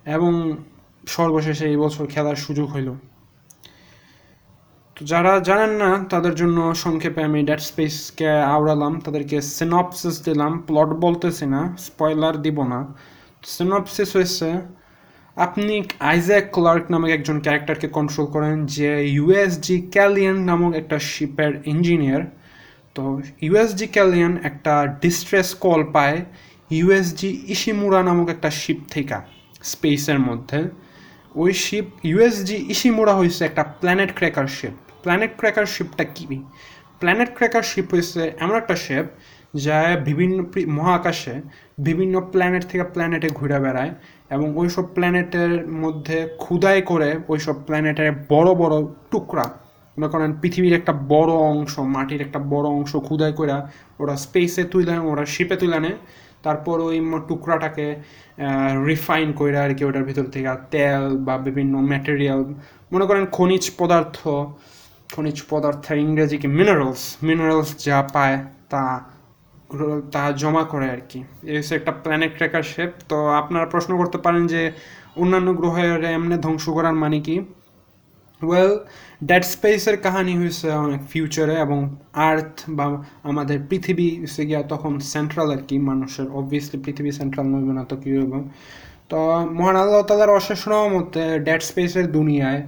এবং সর্বশেষে এই বছর খেলার সুযোগ হইল তো যারা জানেন না, তাদের জন্য সংক্ষেপে আমি ডেড স্পেসকে আওড়ালাম, তাদেরকে সিনপসিস দিলাম। প্লট বলতেছি না স্পয়লার দিব না। সিনপসিস হয়েছে, আপনি আইজ্যাক ক্লার্ক নামক একজন ক্যারেক্টারকে কন্ট্রোল করেন, যে ইউএসজি ক্যালিয়ান নামক একটা শিপের ইঞ্জিনিয়ার তো ইউএসজি ক্যালিয়ান একটা ডিস্ট্রেস কল পায় ইউএসজি ইশিমুরা নামক একটা শিপ থেকে স্পেসের মধ্যে। ওই শিপ ইউএসজি ইশিমুরা হয়েছে একটা planet cracker ship planet cracker শিপটা কী? প্ল্যানেট ক্র্যাকার শিপ হয়েছে এমন একটা শেপ যা বিভিন্ন মহাকাশে বিভিন্ন প্ল্যানেট থেকে প্ল্যানেটে ঘুরে বেড়ায় এবং ওইসব প্ল্যানেটের মধ্যে খুদাই করে ওইসব প্ল্যানেটের বড় বড় টুকরা। মনে করেন পৃথিবীর একটা বড় অংশ, মাটির একটা বড় অংশ খুদাই করে ওরা স্পেসে তুলে ওরা শিপে তুলে নেয়। তারপর ওই টুকরাটাকে রিফাইন করে আর কি ওটার ভিতর থেকে তেল বা বিভিন্ন ম্যাটেরিয়াল মনে করেন খনিজ পদার্থ খনিজ পদার্থের ইংরেজি কি? মিনারেলস মিনারেলস যা পায় তা তা জমা করে আর কি। এই হচ্ছে একটা প্ল্যানেট ট্র্যাকার শেপ তো আপনারা প্রশ্ন করতে পারেন যে অন্যান্য গ্রহের এমনি ধ্বংস করার মানে কি? ওয়েল ডেড স্পেসের কাহিনী হয়েছে অনেক ফিউচারে এবং আর্থ বা আমাদের পৃথিবী হচ্ছে গিয়া তখন সেন্ট্রাল আর কি। মানুষের অবভিয়াসলি পৃথিবী সেন্ট্রাল নইবে না তো কী হইব? তো মহান আল্লাহ তালার অশেষ মতে ডেড স্পেসের দুনিয়ায়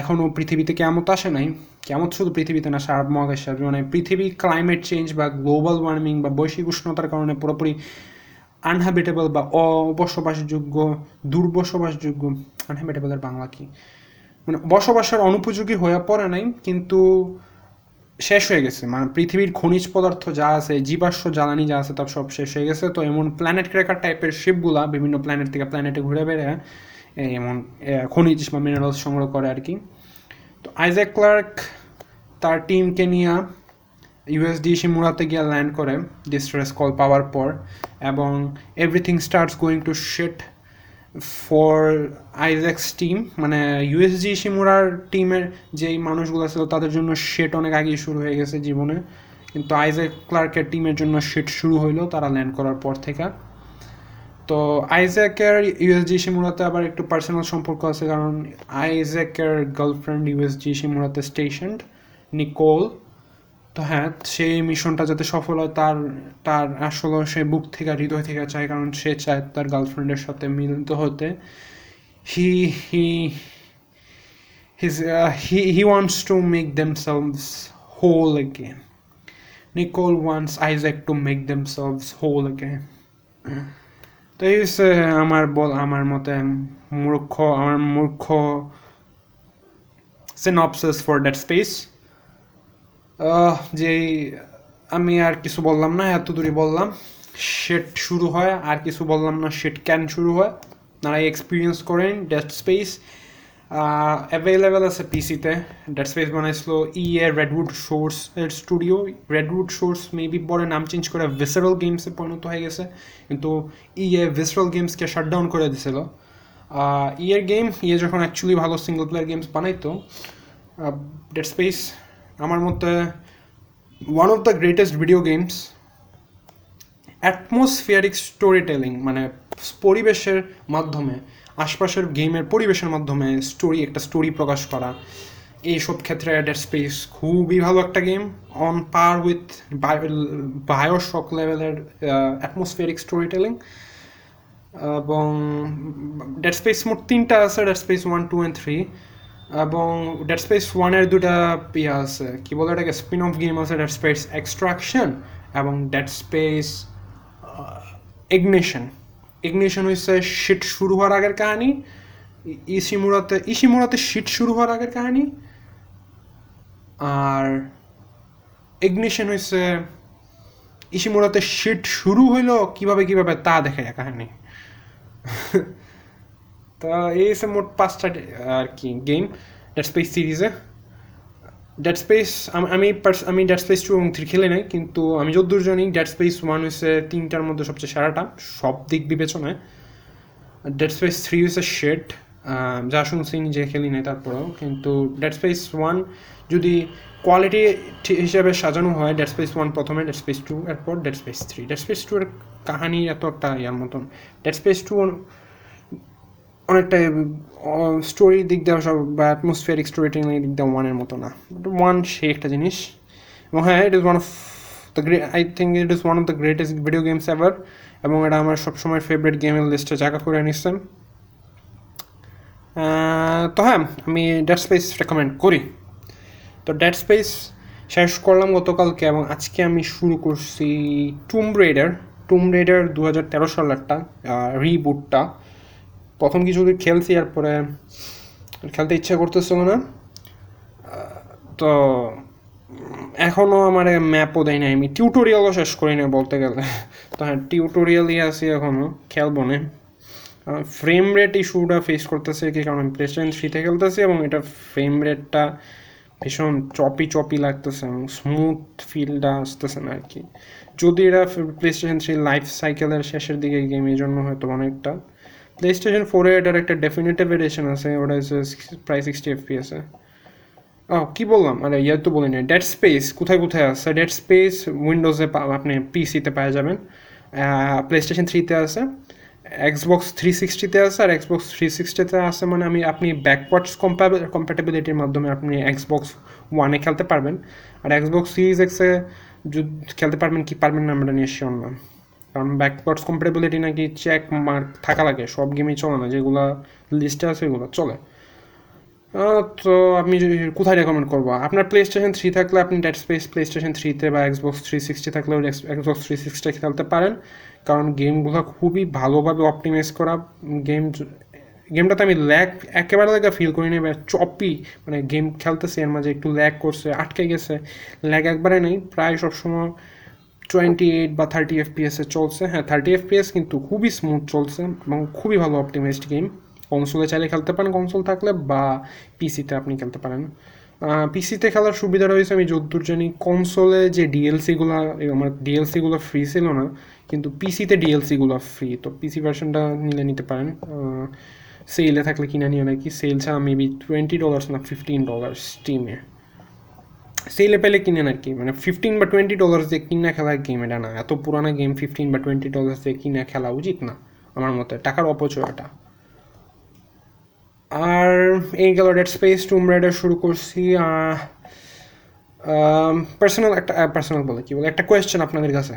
এখনও পৃথিবীতে কেমত আসে নাই। কেমন শুধু পৃথিবীতে না, সারা মহাকাশে মানে পৃথিবী ক্লাইমেট চেঞ্জ বা গ্লোবাল ওয়ার্মিং বা বৈশ্বিক উষ্ণতার কারণে পুরোপুরি আনহ্যাবিটেবল বা অবসবাসযোগ্য দুর্বসবাসযোগ্য আনহ্যাবিটেবলের বাংলা কি? মানে বসবাসের অনুপযোগী হয়ে পড়ে নাই, কিন্তু শেষ হয়ে গেছে। মানে পৃথিবীর খনিজ পদার্থ যা আছে, জীবাশ্ম, জ্বালানি যা আছে তার সব শেষ হয়ে গেছে। তো এমন প্ল্যানেট ক্র্যাকার টাইপের শিপগুলা বিভিন্ন প্ল্যানেট থেকে প্ল্যানেটে ঘুরে বেড়ে এমন খনিজ বা মিনারেলস সংগ্রহ করে আর কি। তো আইজ্যাক ক্লার্ক তার টিমকে নিয়ে ইউএসডি শিমুরাতে গিয়ে ল্যান্ড করে ডিস্ট্রেস কল পাওয়ার পর এবং everything starts going to shit for Isaac's team মানে ইউএসজি শিমুরার টিমের যেই মানুষগুলো ছিল তাদের জন্য শেট অনেক আগেই শুরু হয়ে গেছে জীবনে। কিন্তু আইজ্যাক ক্লার্কের টিমের জন্য শেট শুরু হইল, তারা ল্যান্ড করার পর থেকে। তো আইজ্যাকের ইউএসজি শিমুরাতে আবার একটু পার্সোনাল সম্পর্ক আছে কারণ আইজ্যাকের গার্লফ্রেন্ড ইউএসজি শিমুরাতে স্টেশন নিকোল তো হ্যাঁ সেই মিশনটা যাতে সফল হয়, তার তার আসলে সে বুক থেকে হৃদয় থেকে চায় কারণ সে চায় তার গার্লফ্রেন্ডের সাথে মিলিত হতে। He he his he he wants to make themselves whole again. Nicole wants Isaac to make themselves whole again. তো এই হচ্ছে আমার বল, আমার মতে মূর্খ, আমার মূর্খ সিনপসিস ফর দ্যাট স্পেস যে আমি আর কিছু বললাম না এত দূরে বললাম। শেট শুরু হয়, আর কিছু বললাম না শেট ক্যান শুরু হয়? আপনারা এক্সপিরিয়েন্স করেন ড্যাট স্পেস অ্যাভেলেবেল আছে পিসিতে ডেড স্পেস বানাইছিল ই এ রেডউড সোর্স এর স্টুডিও রেডউড সোর্স মেবি পরে নাম চেঞ্জ করে ভিসারাল গেমসে পরিণত হয়ে গেছে। কিন্তু ই এ ভিসারাল গেমসকে শাটডাউন করে দিছিল। ইয়ের গেম ইয়ে যখন অ্যাকচুয়ালি ভালো সিঙ্গল প্লেয়ার গেমস বানাইতো ডেড স্পেস আমার মতে one of the greatest video games atmospheric story telling মানে পরিবেশের মাধ্যমে। আশপাশের গেমের পরিবেশের মাধ্যমে স্টোরি একটা স্টোরি প্রকাশ করা। এইসব ক্ষেত্রে ডেড স্পেস খুবই ভালো একটা game on par with BioShock লেভেলের অ্যাটমসফিয়ারিক স্টোরি টেলিং এবং ডেড স্পেস মোট তিনটা আছে Dead Space one two and three এবং ডেড স্পেস ওয়ানের দুটা ইয়ে আছে, কী বলে এটাকে? স্পিন অফ গেম আছে ডেড স্পেস এক্সট্রাকশন এবং ডেড স্পেস ইগনিশন ইগনিশন হচ্ছে শিট শুরু হওয়ার আগের কাহিনী ইসিমুরাতে ইসিমুরাতে শিট শুরু হওয়ার আগের কাহিনী, আর ইগনিশন হচ্ছে ইসিমুরাতে শিট শুরু হইল কীভাবে কীভাবে তা দেখে কাহিনী। তা এই হচ্ছে মোট পাঁচটা আর কি গেম ডেড স্পেস সিরিজে ডেড স্পেস আমি আমি ডেড স্পেস টু এবং থ্রি খেলে নাই, কিন্তু আমি যদ্দূর জানি ডেড স্পেস ওয়ান হচ্ছে তিনটার মধ্যে সবচেয়ে সেরাটা, সব দিক বিবেচনায়। ডেড স্পেস থ্রি হচ্ছে শেড যা শুনছি নিজে খেলি নাই তারপরেও, কিন্তু ডেড স্পেস ওয়ান যদি কোয়ালিটি হিসেবে সাজানো হয় ডেড স্পেস ওয়ান প্রথমে ডেড স্পেস টু এরপর Dead Space three Dead Space two এর কাহানি এত একটা ইয়ার মতন। ডেড স্পেস টু অনেকটা স্টোরির দিক দিয়ে সব বা অ্যাটমসফিয়ারিক স্টোরি টেলিং দিক দিয়ে ওয়ানের মতো না। বাট ওয়ান সে একটা জিনিস। এবং হ্যাঁ it is one of the great I think it is one of the greatest video games ever এবং এটা আমার সবসময় ফেভারিট গেমের লিস্টে জায়গা করে নিচ্ছেন তো হ্যাঁ আমি ডেড স্পেস রেকমেন্ড করি। তো ডেড স্পেস শেষ করলাম গতকালকে এবং আজকে আমি শুরু করছি টুম রেডার টুম রেডার দু হাজার তেরো সালেরটা রিবুটটা প্রথম কিছু খেলছি, এরপরে খেলতে ইচ্ছা করতেছিল না, তো এখনও আমার ম্যাপও দেয় না আমি টিউটোরিয়ালও শেষ করি না বলতে গেলে। তো হ্যাঁ টিউটোরিয়ালই আছি এখনও খেলব না। ফ্রেম রেট ইস্যুটা ফেস করতেছে কি কারণ? আমি প্লেস্টেশন থ্রিতে খেলতেছি এবং এটা ফ্রেম রেটটা ভীষণ চপি চপি লাগতেছে এবং স্মুথ ফিলটা আসতেছে না আর কি। যদি এরা প্লেস্টেশন থ্রি লাইফ সাইকেলের শেষের দিকে গেম এই জন্য হয়তো অনেকটা স্টেশন ফোরে এটার একটা ডেফিনেটিভ এডিশন আছে, ওটা হচ্ছে প্রায় সিক্সটি এফপিএসে ও, কী বললাম? আরে, ইয়ার তো বলিনি। ডেড স্পেস কোথায় কোথায় আছে? ডেড স্পেস উইন্ডোজে আপনি পিসিতে পেয়ে যাবেন। প্লে স্টেশন থ্রিতে আছে। এক্সবক্স থ্রি সিক্সটিতে আছে, আর এক্সবক্স থ্রি সিক্সটিতে আছে মানে আমি আপনি ব্যাকওয়ার্ডস কম্প্যাটেবিলিটির মাধ্যমে আপনি এক্সবক্স ওয়ানে খেলতে পারবেন। আর এক্সবক্স সিরিজ এক্সে খেলতে পারবেন কি পারবেন না আমরা নিয়ে শিওর না। কারণ ব্যাকওয়ার্ডস কম্পারেবিলিটি নাকি চেক মার্ক থাকা লাগে, সব গেমেই চলে না, যেগুলো লিস্টে আছে এগুলো চলে। তো আপনি কোথায় রেকমেন্ড করব? আপনার প্লে স্টেশন থ্রি থাকলে আপনি ডেড স্পেস প্লে স্টেশন থ্রিতে বা এক্সবক্স থ্রি সিক্সটি থাকলেও এক্সবক্স থ্রি সিক্সটি খেলতে পারেন। কারণ গেমগুলো খুবই ভালোভাবে অপটিমাইজ করা গেম গেমটাতে আমি ল্যাক একেবারে লেগে ফিল করি না চপি মানে গেম খেলতেছে, এর মাঝে একটু ল্যাক করছে, আটকে গেছে। ল্যাক একবারে নেই, প্রায় সবসময় টোয়েন্টি এইট বা থার্টি এফপিএসে চলছে। হ্যাঁ থার্টি এফপিএস কিন্তু খুবই স্মুথ চলছে এবং খুবই ভালো অপটিমাইজড গেম কনসোলে চাইলে খেলতে পারেন কনসোল থাকলে বা পিসিতে আপনি খেলতে পারেন। পিসিতে খেলার সুবিধা রয়েছে আমি যদ্দূর জানি কনসোলে যে ডিএলসিগুলো আমার ডিএলসিগুলো ফ্রি ছিল না, কিন্তু পিসিতে ডিএলসিগুলো ফ্রি তো পিসি ভার্সনটা নিলে নিতে পারেন। সেলে থাকলে কিনে নিও নাকি? সেল ছাড়া মেবি টোয়েন্টি ডলার্স না ফিফটিন ডলার স্টিমে সেলে পেলে কিনেন আর কি। মানে ফিফটিন বা টোয়েন্টি ডলার্স দিয়ে কিনা খেলার গেম এটা না। এত পুরানো গেম ফিফটিন বা টোয়েন্টি ডলার্স দিয়ে কিনা খেলা উচিত না, আমার মতে। টাকার অপচয় এটা আর এই গেল ডেড স্পেস টুম রাইডার শুরু করছি। পার্সোনাল একটা পার্সোনাল বলে কী বলে? একটা কোয়েশ্চেন আপনাদের কাছে।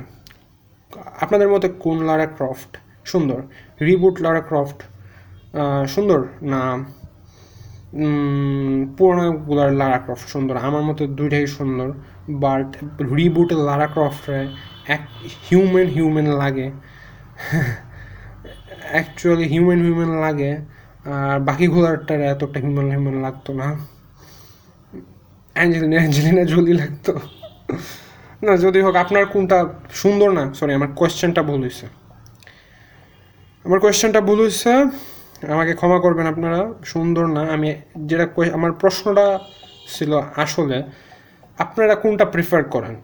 আপনাদের মতে কোন লারা ক্রফট সুন্দর? রিবুট লারা ক্রফট সুন্দর না পুরোনোগুলার লারা ক্রফট সুন্দর। আমার মতে দুইটাই সুন্দর। বাট রিবুটের লারা ক্রফটে এক হিউম্যান হিউম্যান লাগে। অ্যাকচুয়ালি হিউম্যান হিউম্যান লাগে। আর বাকি বাকিগুলোরটার এতটা হিউম্যান হিউম্যান লাগতো না। অ্যাঞ্জেলিনা অ্যাঞ্জেলিনা জলি লাগতো। না, যদি হোক, আপনার কোনটা সুন্দর না? সরি আমার কোয়েশ্চেনটা ভুল হয়েছে আমার কোয়েশ্চেনটা ভুল হয়েছে আমাকে ক্ষমা করবেন আপনারা, সুন্দর না। আমি যেটা আমার প্রশ্নটা ছিল আসলে, আপনারা কোনটা প্রিফার করেন?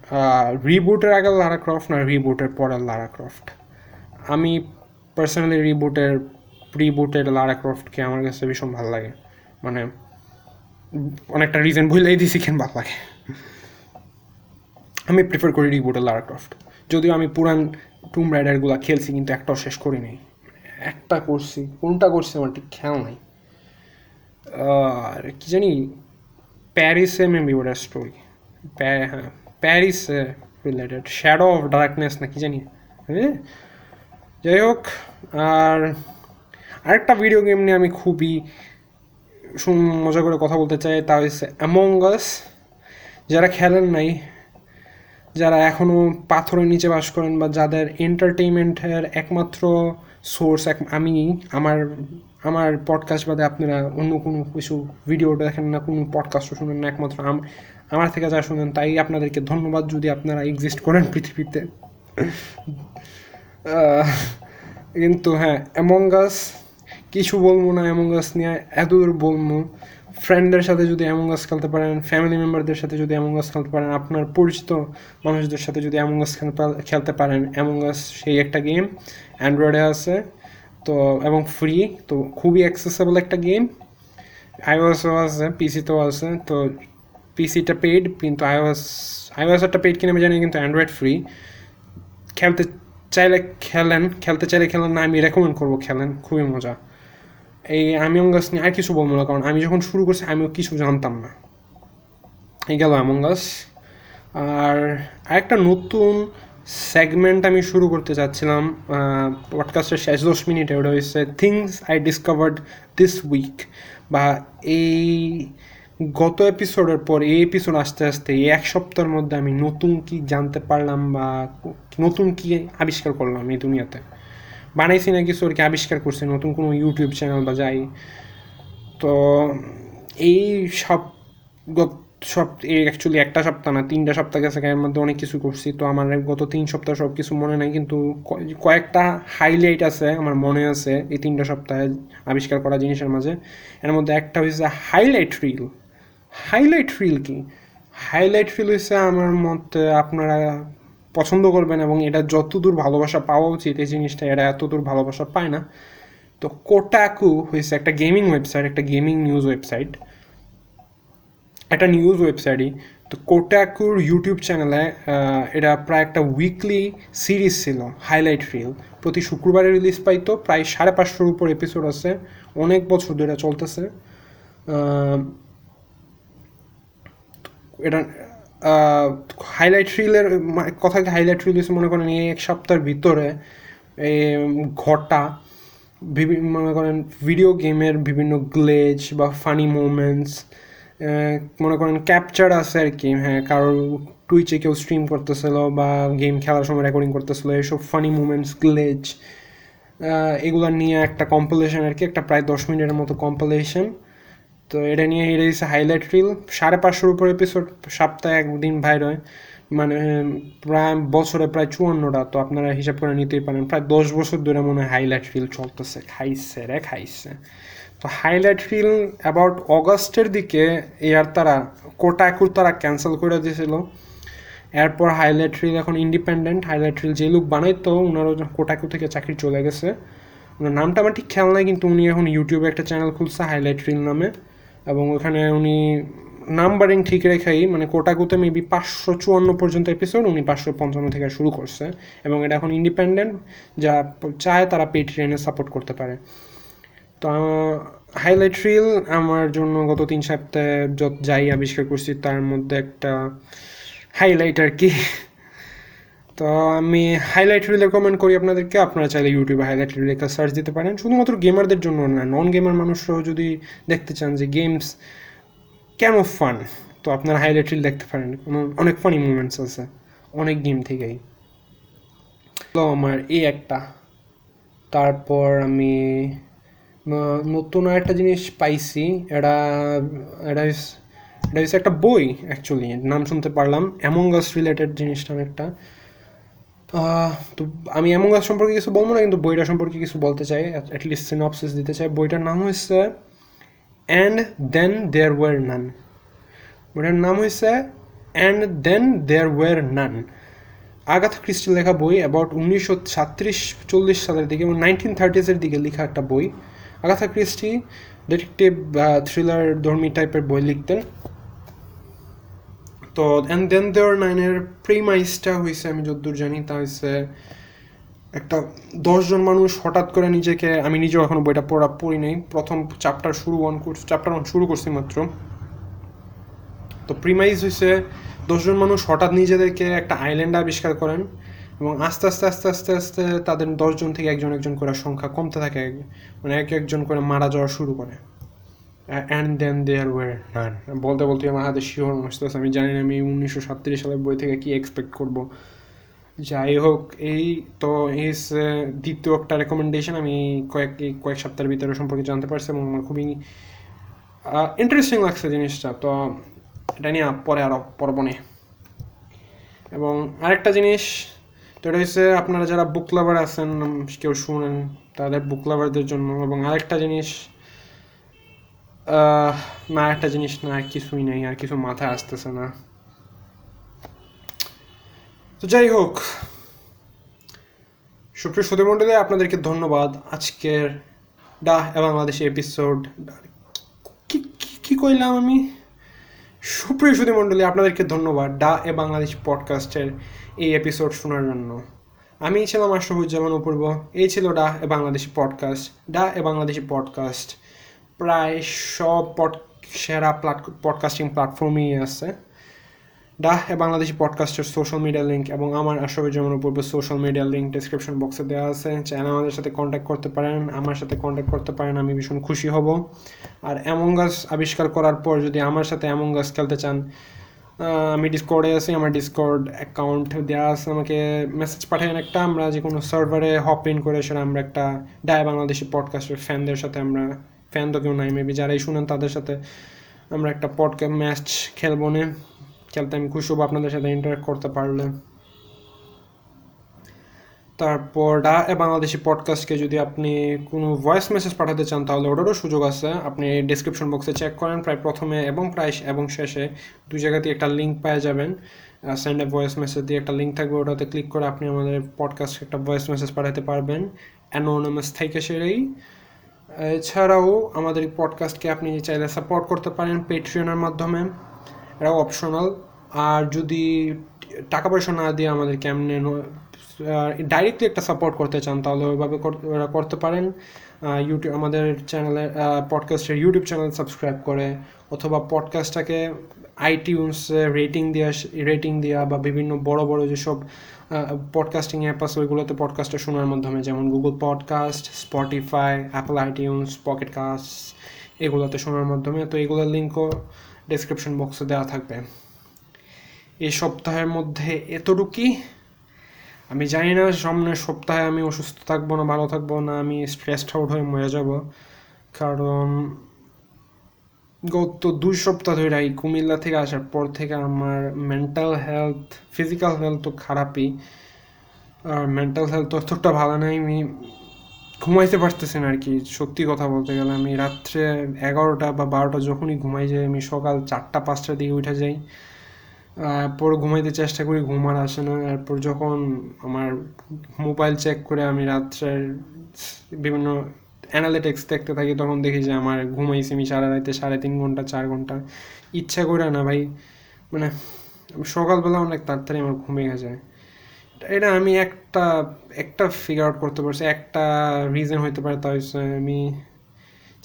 রিবুটের আগে লারা ক্রফট না রিবুটের পরে লারা ক্রফট আমি পার্সোনালি রিবুটের রিবুটের লারা ক্রফটকে আমার কাছে ভীষণ ভালো লাগে। মানে অনেকটা রিজন ভুলেই দিছি কেন ভালো লাগে। আমি প্রিফার করি রিবুটের লারা ক্রফট যদিও আমি পুরান টুম রাইডারগুলো খেলছি, কিন্তু একটাও শেষ করি নাই একটা করছি, কোনটা করছি আমার ঠিক খেয়াল নাই। আর কি জানি প্যারিসে মেবি ওটা স্টোরি হ্যাঁ প্যারিসে রিলেটেড শ্যাডো অফ ডার্কনেস না কি জানি। হ্যাঁ যাই হোক, আর আরেকটা ভিডিও গেম নিয়ে আমি খুবই মজা করে কথা বলতে চাই, তা হচ্ছে অ্যামঙ্গাস যারা খেলেন নাই, যারা এখনও পাথরের নিচে বাস করেন বা যাদের এন্টারটেইনমেন্টের একমাত্র সোর্স এক আমি আমার আমার পডকাস্ট বাদে আপনারা অন্য কোনো কিছু ভিডিও দেখেন না, কোনো পডকাস্টও শুনেন না, একমাত্র আম- আমার থেকে যা শুনেন তাই আপনাদেরকে ধন্যবাদ যদি আপনারা এক্সিস্ট করেন পৃথিবীতে। কিন্তু হ্যাঁ অ্যামঙ্গাস কিছু বলব না অ্যামঙ্গাস নিয়ে এতদূর বলব। ফ্রেন্ডদের সাথে যদি অ্যামঙ্গাস খেলতে পারেন ফ্যামিলি মেম্বারদের সাথে যদি অ্যামঙ্গাস খেলতে পারেন, আপনার পরিচিত মানুষদের সাথে যদি অ্যামঙ্গাস খেলতে পারেন অ্যামঙ্গাস সেই একটা গেম অ্যান্ড্রয়েডে আছে, তো, এবং ফ্রি তো খুবই অ্যাক্সেসেবল একটা গেম আইওএসও আছে পিসিতেও আছে, তো পিসিটা পেইড কিন্তু আইওএস আইওএসটা পেইড কিনে আমি জানি কিন্তু অ্যান্ড্রয়েড ফ্রি খেলতে চাইলে খেলেন, খেলতে চাইলে খেলেন না, আমি রেকমেন্ড করব খেলেন, খুবই মজা। এই আমি অঙ্গাস নিয়ে আর কিছু বলব না, কারণ আমি যখন শুরু করছি, আমিও কিছু জানতাম না। এই গেল অ্যামঙ্গাস আর আরেকটা নতুন সেগমেন্ট আমি শুরু করতে চাচ্ছিলাম পডকাস্টের শেষ দশ মিনিটে, ওটা হচ্ছে things I discovered this week বা এই গত এপিসোডের পর এই এপিসোড আস্তে আস্তে এই এক সপ্তাহের মধ্যে আমি নতুন কি জানতে পারলাম বা নতুন কি আবিষ্কার করলাম এই দুনিয়াতে। বানাইছি না কিছু কি আবিষ্কার করছি, নতুন কোনো ইউটিউব চ্যানেল বা যাই। তো এই সব সব, এই অ্যাকচুয়ালি একটা সপ্তাহ না, তিনটা সপ্তাহ গেছে এর মধ্যে অনেক কিছু করছি। তো আমার গত তিন সপ্তাহ সব কিছু মনে নাই, কিন্তু কয়েকটা হাইলাইট আছে আমার মনে আছে এই তিনটা সপ্তাহে আবিষ্কার করা জিনিসের মাঝে। এর মধ্যে একটা হচ্ছে হাইলাইট রিল হাইলাইট রিল কি? হাইলাইট রিল হচ্ছে আমার মতে আপনারা পছন্দ করবেন এবং এটা যতদূর ভালোবাসা পাওয়া উচিত, এই জিনিসটা এরা এতদূর ভালোবাসা পায় না। তো কোটাকু হয়েছে একটা গেমিং ওয়েবসাইট একটা গেমিং নিউজ ওয়েবসাইট একটা নিউজ ওয়েবসাইটই তো কোটাকুর ইউটিউব চ্যানেলে এটা প্রায় একটা উইকলি সিরিজ ছিল হাইলাইট রিল প্রতি শুক্রবারে রিলিজ পাইতো, প্রায় সাড়ে পাঁচশোর উপর এপিসোড আছে। অনেক বছর ধরে চলতেছে। এটা হাইলাইট রিলের কথা হাইলাইট রিল মনে করেন এই এক সপ্তাহের ভিতরে ঘটা মনে করেন ভিডিও গেমের বিভিন্ন গ্লেজ বা ফানি মোমেন্টস মনে করেন ক্যাপচার আছে আর কি হ্যাঁ কারোর টুইচে কেউ স্ট্রিম করতেছিল বা গেম খেলার সময় রেকর্ডিং করতেছিল, এইসব ফানি মুমেন্টস গ্লেজ এগুলো নিয়ে একটা কম্পিলেশন আর কি, একটা প্রায় দশ মিনিটের মতো কম্পিলেশন তো এটা নিয়ে এটা হচ্ছে হাইলাইট রিল সাড়ে পাঁচশোর উপর এপিসোড সপ্তাহে একদিন বাইর হয় মানে প্রায় বছরে প্রায় চুয়ান্নটা, তো আপনারা হিসাব করে নিতেই পারেন। প্রায় দশ বছর ধরে মনে হয় হাইলাইট রিল চলতেছে। খাইছে রে, খাইছে। তো হাইলাইট রিল অ্যাবাউট অগস্টের দিকে এর তারা কোটা কোটাকুর তারা ক্যান্সেল করে দিয়েছিল এরপর হাইলাইট রিল এখন ইন্ডিপেন্ডেন্ট হাইলাইট রিল যে লোক বানাইতো ওনারও কোটাকু থেকে চাকরি চলে গেছে। ওনার নামটা আমার ঠিক খেয়াল নাই, কিন্তু উনি এখন ইউটিউবে একটা চ্যানেল খুলছে হাইলাইট রিল নামে। এবং ওখানে উনি নাম্বারিং ঠিক রেখেই মানে কোটাকুতে মেবি পাঁচশো চুয়ান্ন পর্যন্ত এপিসোড উনি পাঁচশো পঞ্চান্ন থেকে শুরু করছে। এবং এটা এখন ইন্ডিপেন্ডেন্ট যা চায় তারা পেট্রিয়ানে সাপোর্ট করতে পারে। তো হাইলাইট রিল আমার জন্য গত তিন সপ্তাহে যত যাই আবিষ্কার করছি, তার মধ্যে একটা হাইলাইট আর কি। তো আমি হাইলাইট রিল রেকমেন্ড করি আপনাদেরকে। আপনারা চাইলে ইউটিউবে হাইলাইট রিল একটা সার্চ দিতে পারেন। শুধুমাত্র গেমারদের জন্য না নন গেমার মানুষরাও যদি দেখতে চান যে গেমস কেন ফান তো আপনারা হাইলাইট রিল দেখতে পারেন। অনেক ফানি মুমেন্টস আছে অনেক গেম থেকেই। তো আমার এই একটা। তারপর আমি নতুন একটা জিনিস পাইছি। এটা এটা এটা হচ্ছে একটা বই অ্যাকচুয়ালি নাম শুনতে পারলাম। অ্যামঙ্গাস রিলেটেড জিনিসটা একটা। আহ, তো আমি এমন গাছ সম্পর্কে কিছু বলব না, কিন্তু বইটা সম্পর্কে কিছু বলতে চাই অ্যাটলিস্ট সিনপসিস দিতে চাই। বইটার নাম হচ্ছে অ্যান্ড দেন দেয়ার ওয়ার নান বইটার নাম হয়েছে and then there were none Agatha ক্রিস্টির লেখা বই অ্যাবাউট উনিশশো সাত্রিশ চল্লিশ সালের দিকে এবং নাইনটিন থার্টিজের দিকে লেখা একটা বই। আগাথা ক্রিস্টি ডিটেকটিভ থ্রিলার ধর্মী টাইপের বই লিখতেন। তো অ্যান্ড দেন দেওয়ার নাইনের প্রিমাইসটা হয়েছে আমি যতদূর জানি, তা হয়েছে একটা দশজন মানুষ হঠাৎ করে নিজেকে, আমি নিজেও এখনও বইটা পড়া, পড়ি নাই। প্রথম চ্যাপ্টার শুরু অন করছি চ্যাপ্টার অন শুরু করছি মাত্র। তো প্রিমাইজ হয়েছে দশজন মানুষ হঠাৎ নিজেদেরকে একটা আইল্যান্ড আবিষ্কার করেন এবং আস্তে আস্তে আস্তে আস্তে আস্তে তাদের দশজন থেকে একজন একজন করে সংখ্যা কমতে থাকে। মানে এক, একজন করে মারা যাওয়া শুরু করে। অ্যান্ড দেন দেয়ার ওয়ার নান বলতে বলতে আমার হাতে শিওর আসতেছে আমি জানি না আমি উনিশশো সাতত্রিশ সালের বই থেকে কি এক্সপেক্ট করব। যাই হোক, এই তো এই দ্বিতীয় একটা রেকমেন্ডেশন আমি কয়েক কয়েক সপ্তাহের ভিতরে সম্পর্কে জানতে পারছি এবং আমার খুবই ইন্টারেস্টিং লাগছে জিনিসটা। তো এটা নিয়ে পরে আরও পড়ব নে এবং আরেকটা জিনিস, তো এটা হচ্ছে আপনারা যারা বুক লাভার আছেন কেউ শুনেন, তাদের বুক লাভারদের জন্য। এবং আরেকটা জিনিস না, একটা জিনিস না কিছুই নেই, আর কিছু মাথায় আসতেছে না। তো যাই হোক, সুপ্রিয় সুধীমণ্ডলী আপনাদেরকে ধন্যবাদ। আজকের ডা বাংলাদেশ এপিসোড কি কইলাম আমি? সুপ্রিয় সুধীমণ্ডলী আপনাদেরকে ধন্যবাদ ডা এ বাংলাদেশ পডকাস্টের এই এপিসোড শোনার জন্য। আমি ছিলাম আশরফুজ্জামান অপূর্ব, এই ছিল ডা এ বাংলাদেশি পডকাস্ট ডা এ বাংলাদেশি পডকাস্ট প্রায় সব পড, সেরা পডকাস্টিং প্ল্যাটফর্মেই আছে। ডাহ বাংলাদেশি পডকাস্টের সোশ্যাল মিডিয়া লিঙ্ক এবং আমার Ashrafuzzaman Apurbo social media link description বক্সে দেওয়া আছে। চাইলে আমাদের সাথে কন্ট্যাক্ট করতে পারেন। আমার সাথে কন্ট্যাক্ট করতে পারেন, আমি ভীষণ খুশি হব। আর এমন গাছ আবিষ্কার করার পর যদি আমার সাথে এমন গাছ খেলতে চান আমি ডিসকর্ডে আছি, আমার ডিসকর্ড অ্যাকাউন্ট দেওয়া আছে। আমাকে মেসেজ পাঠাবেন একটা, আমরা যে কোনো সার্ভারে হপ ইন করে সেটা আমরা একটা ডায় বাংলাদেশি পডকাস্টের ফ্যানদের সাথে আমরা ফ্যান তো কেউ নাই মেবি যারাই শুনেন তাদের সাথে আমরা একটা পডকাস্ট ম্যাচ খেলব না। খেলতে আমি খুশি হব আপনাদের সাথে ইন্টারাক্ট করতে পারলে। তারপর ডা বাংলাদেশি পডকাস্টকে যদি আপনি কোনো ভয়েস মেসেজ পাঠাতে চান, তাহলে ওটারও সুযোগ আছে। আপনি ডিসক্রিপশন বক্সে চেক করেন, প্রায় প্রথমে এবং প্রায় এবং শেষে দুই জায়গাতেই একটা লিঙ্ক পেয়ে যাবেন। সেন্ড এ ভয়েস মেসেজ দিয়ে একটা লিঙ্ক থাকবে, ওটাতে ক্লিক করে আপনি আমাদের পডকাস্ট একটা ভয়েস মেসেজ পাঠাতে পারবেন। অ্যানোনামাস থেকে সেরেই। এছাড়াও আমাদের এই পডকাস্টকে আপনি চাইলে সাপোর্ট করতে পারেন পেট্রিয়নের মাধ্যমে। এটাও অপশনাল আর যদি টাকা পয়সা না দিয়ে আমাদের কেমনে ডাইরেক্টলি একটা সাপোর্ট করতে চান, তাহলে ওইভাবে করতে পারেন। ইউটিউব আমাদের চ্যানেলে পডকাস্টের ইউটিউব চ্যানেল সাবস্ক্রাইব করে। অথবা পডকাস্টটাকে আইটিউন্স রেটিং দেওয়া রেটিং দেওয়া বা বিভিন্ন বড় বড় যেসব পডকাস্টিং অ্যাপ আছে, ওইগুলোতে পডকাস্টটা শোনার মাধ্যমে, যেমন Google podcast Spotify Apple iTunes pocket cast এগুলোতে শোনার মাধ্যমে। তো এগুলোর লিঙ্কও ডেসক্রিপশন বক্সে দেওয়া থাকবে। এই সপ্তাহের মধ্যে এতটুকুই। আমি জানি না, সামনের সপ্তাহে আমি অসুস্থ থাকব না, ভালো থাকব না, আমি স্ট্রেসড আউট হয়ে মরে যাব। কারণ গত দুই সপ্তাহ ধরে এই কুমিল্লা থেকে আসার পর থেকে আমার মেন্টাল হেলথ ফিজিক্যাল হেলথ তো খারাপই। আর মেন্টাল হেলথ অতটা ভালো নাই, আমি ঘুমাইতে পারতেছি না আর কি সত্যি কথা বলতে গেলে আমি রাত্রে এগারোটা বা বারোটা যখনই ঘুমাই যাই, আমি সকাল চারটা, পাঁচটার দিকে উঠে যাই। পর ঘুমাইতে চেষ্টা করি, ঘুম আর আসে না। এরপর যখন আমার মোবাইল চেক করে আমি রাত্রের বিভিন্ন অ্যানালিটিক্স দেখতে থাকি, তখন দেখি যে আমার ঘুমাইছি আমি সারা রাতে সাড়ে তিন ঘণ্টা, চার ঘণ্টা। ইচ্ছা করে না ভাই মানে সকালবেলা অনেক তাড়াতাড়ি আমার ঘুমিয়ে যায়। এটা আমি একটা একটা ফিগার আউট করতে পারছি, একটা রিজন হইতে পারে তাই আমি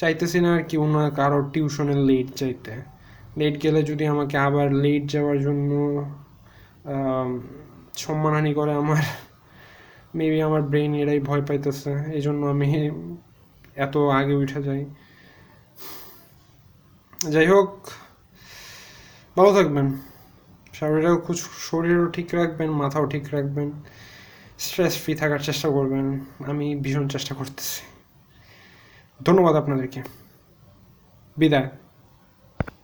চাইতেছি না আর কি অন্য কারোর টিউশনের লেট চাইতে লেট গেলে যদি আমাকে আবার লেট যাওয়ার জন্য সম্মানহানি করে আমার মেবি আমার ব্রেন এরাই ভয় পাইতেছে। এই জন্য আমি এত আগে উঠে যাই যাই হোক, ভালো থাকবেন। শরীরটাও খুব শরীরও ঠিক রাখবেন, মাথাও ঠিক রাখবেন। স্ট্রেস ফ্রি থাকার চেষ্টা করবেন। আমি ভীষণ চেষ্টা করতেছি। ধন্যবাদ আপনাদেরকে। বিদায়।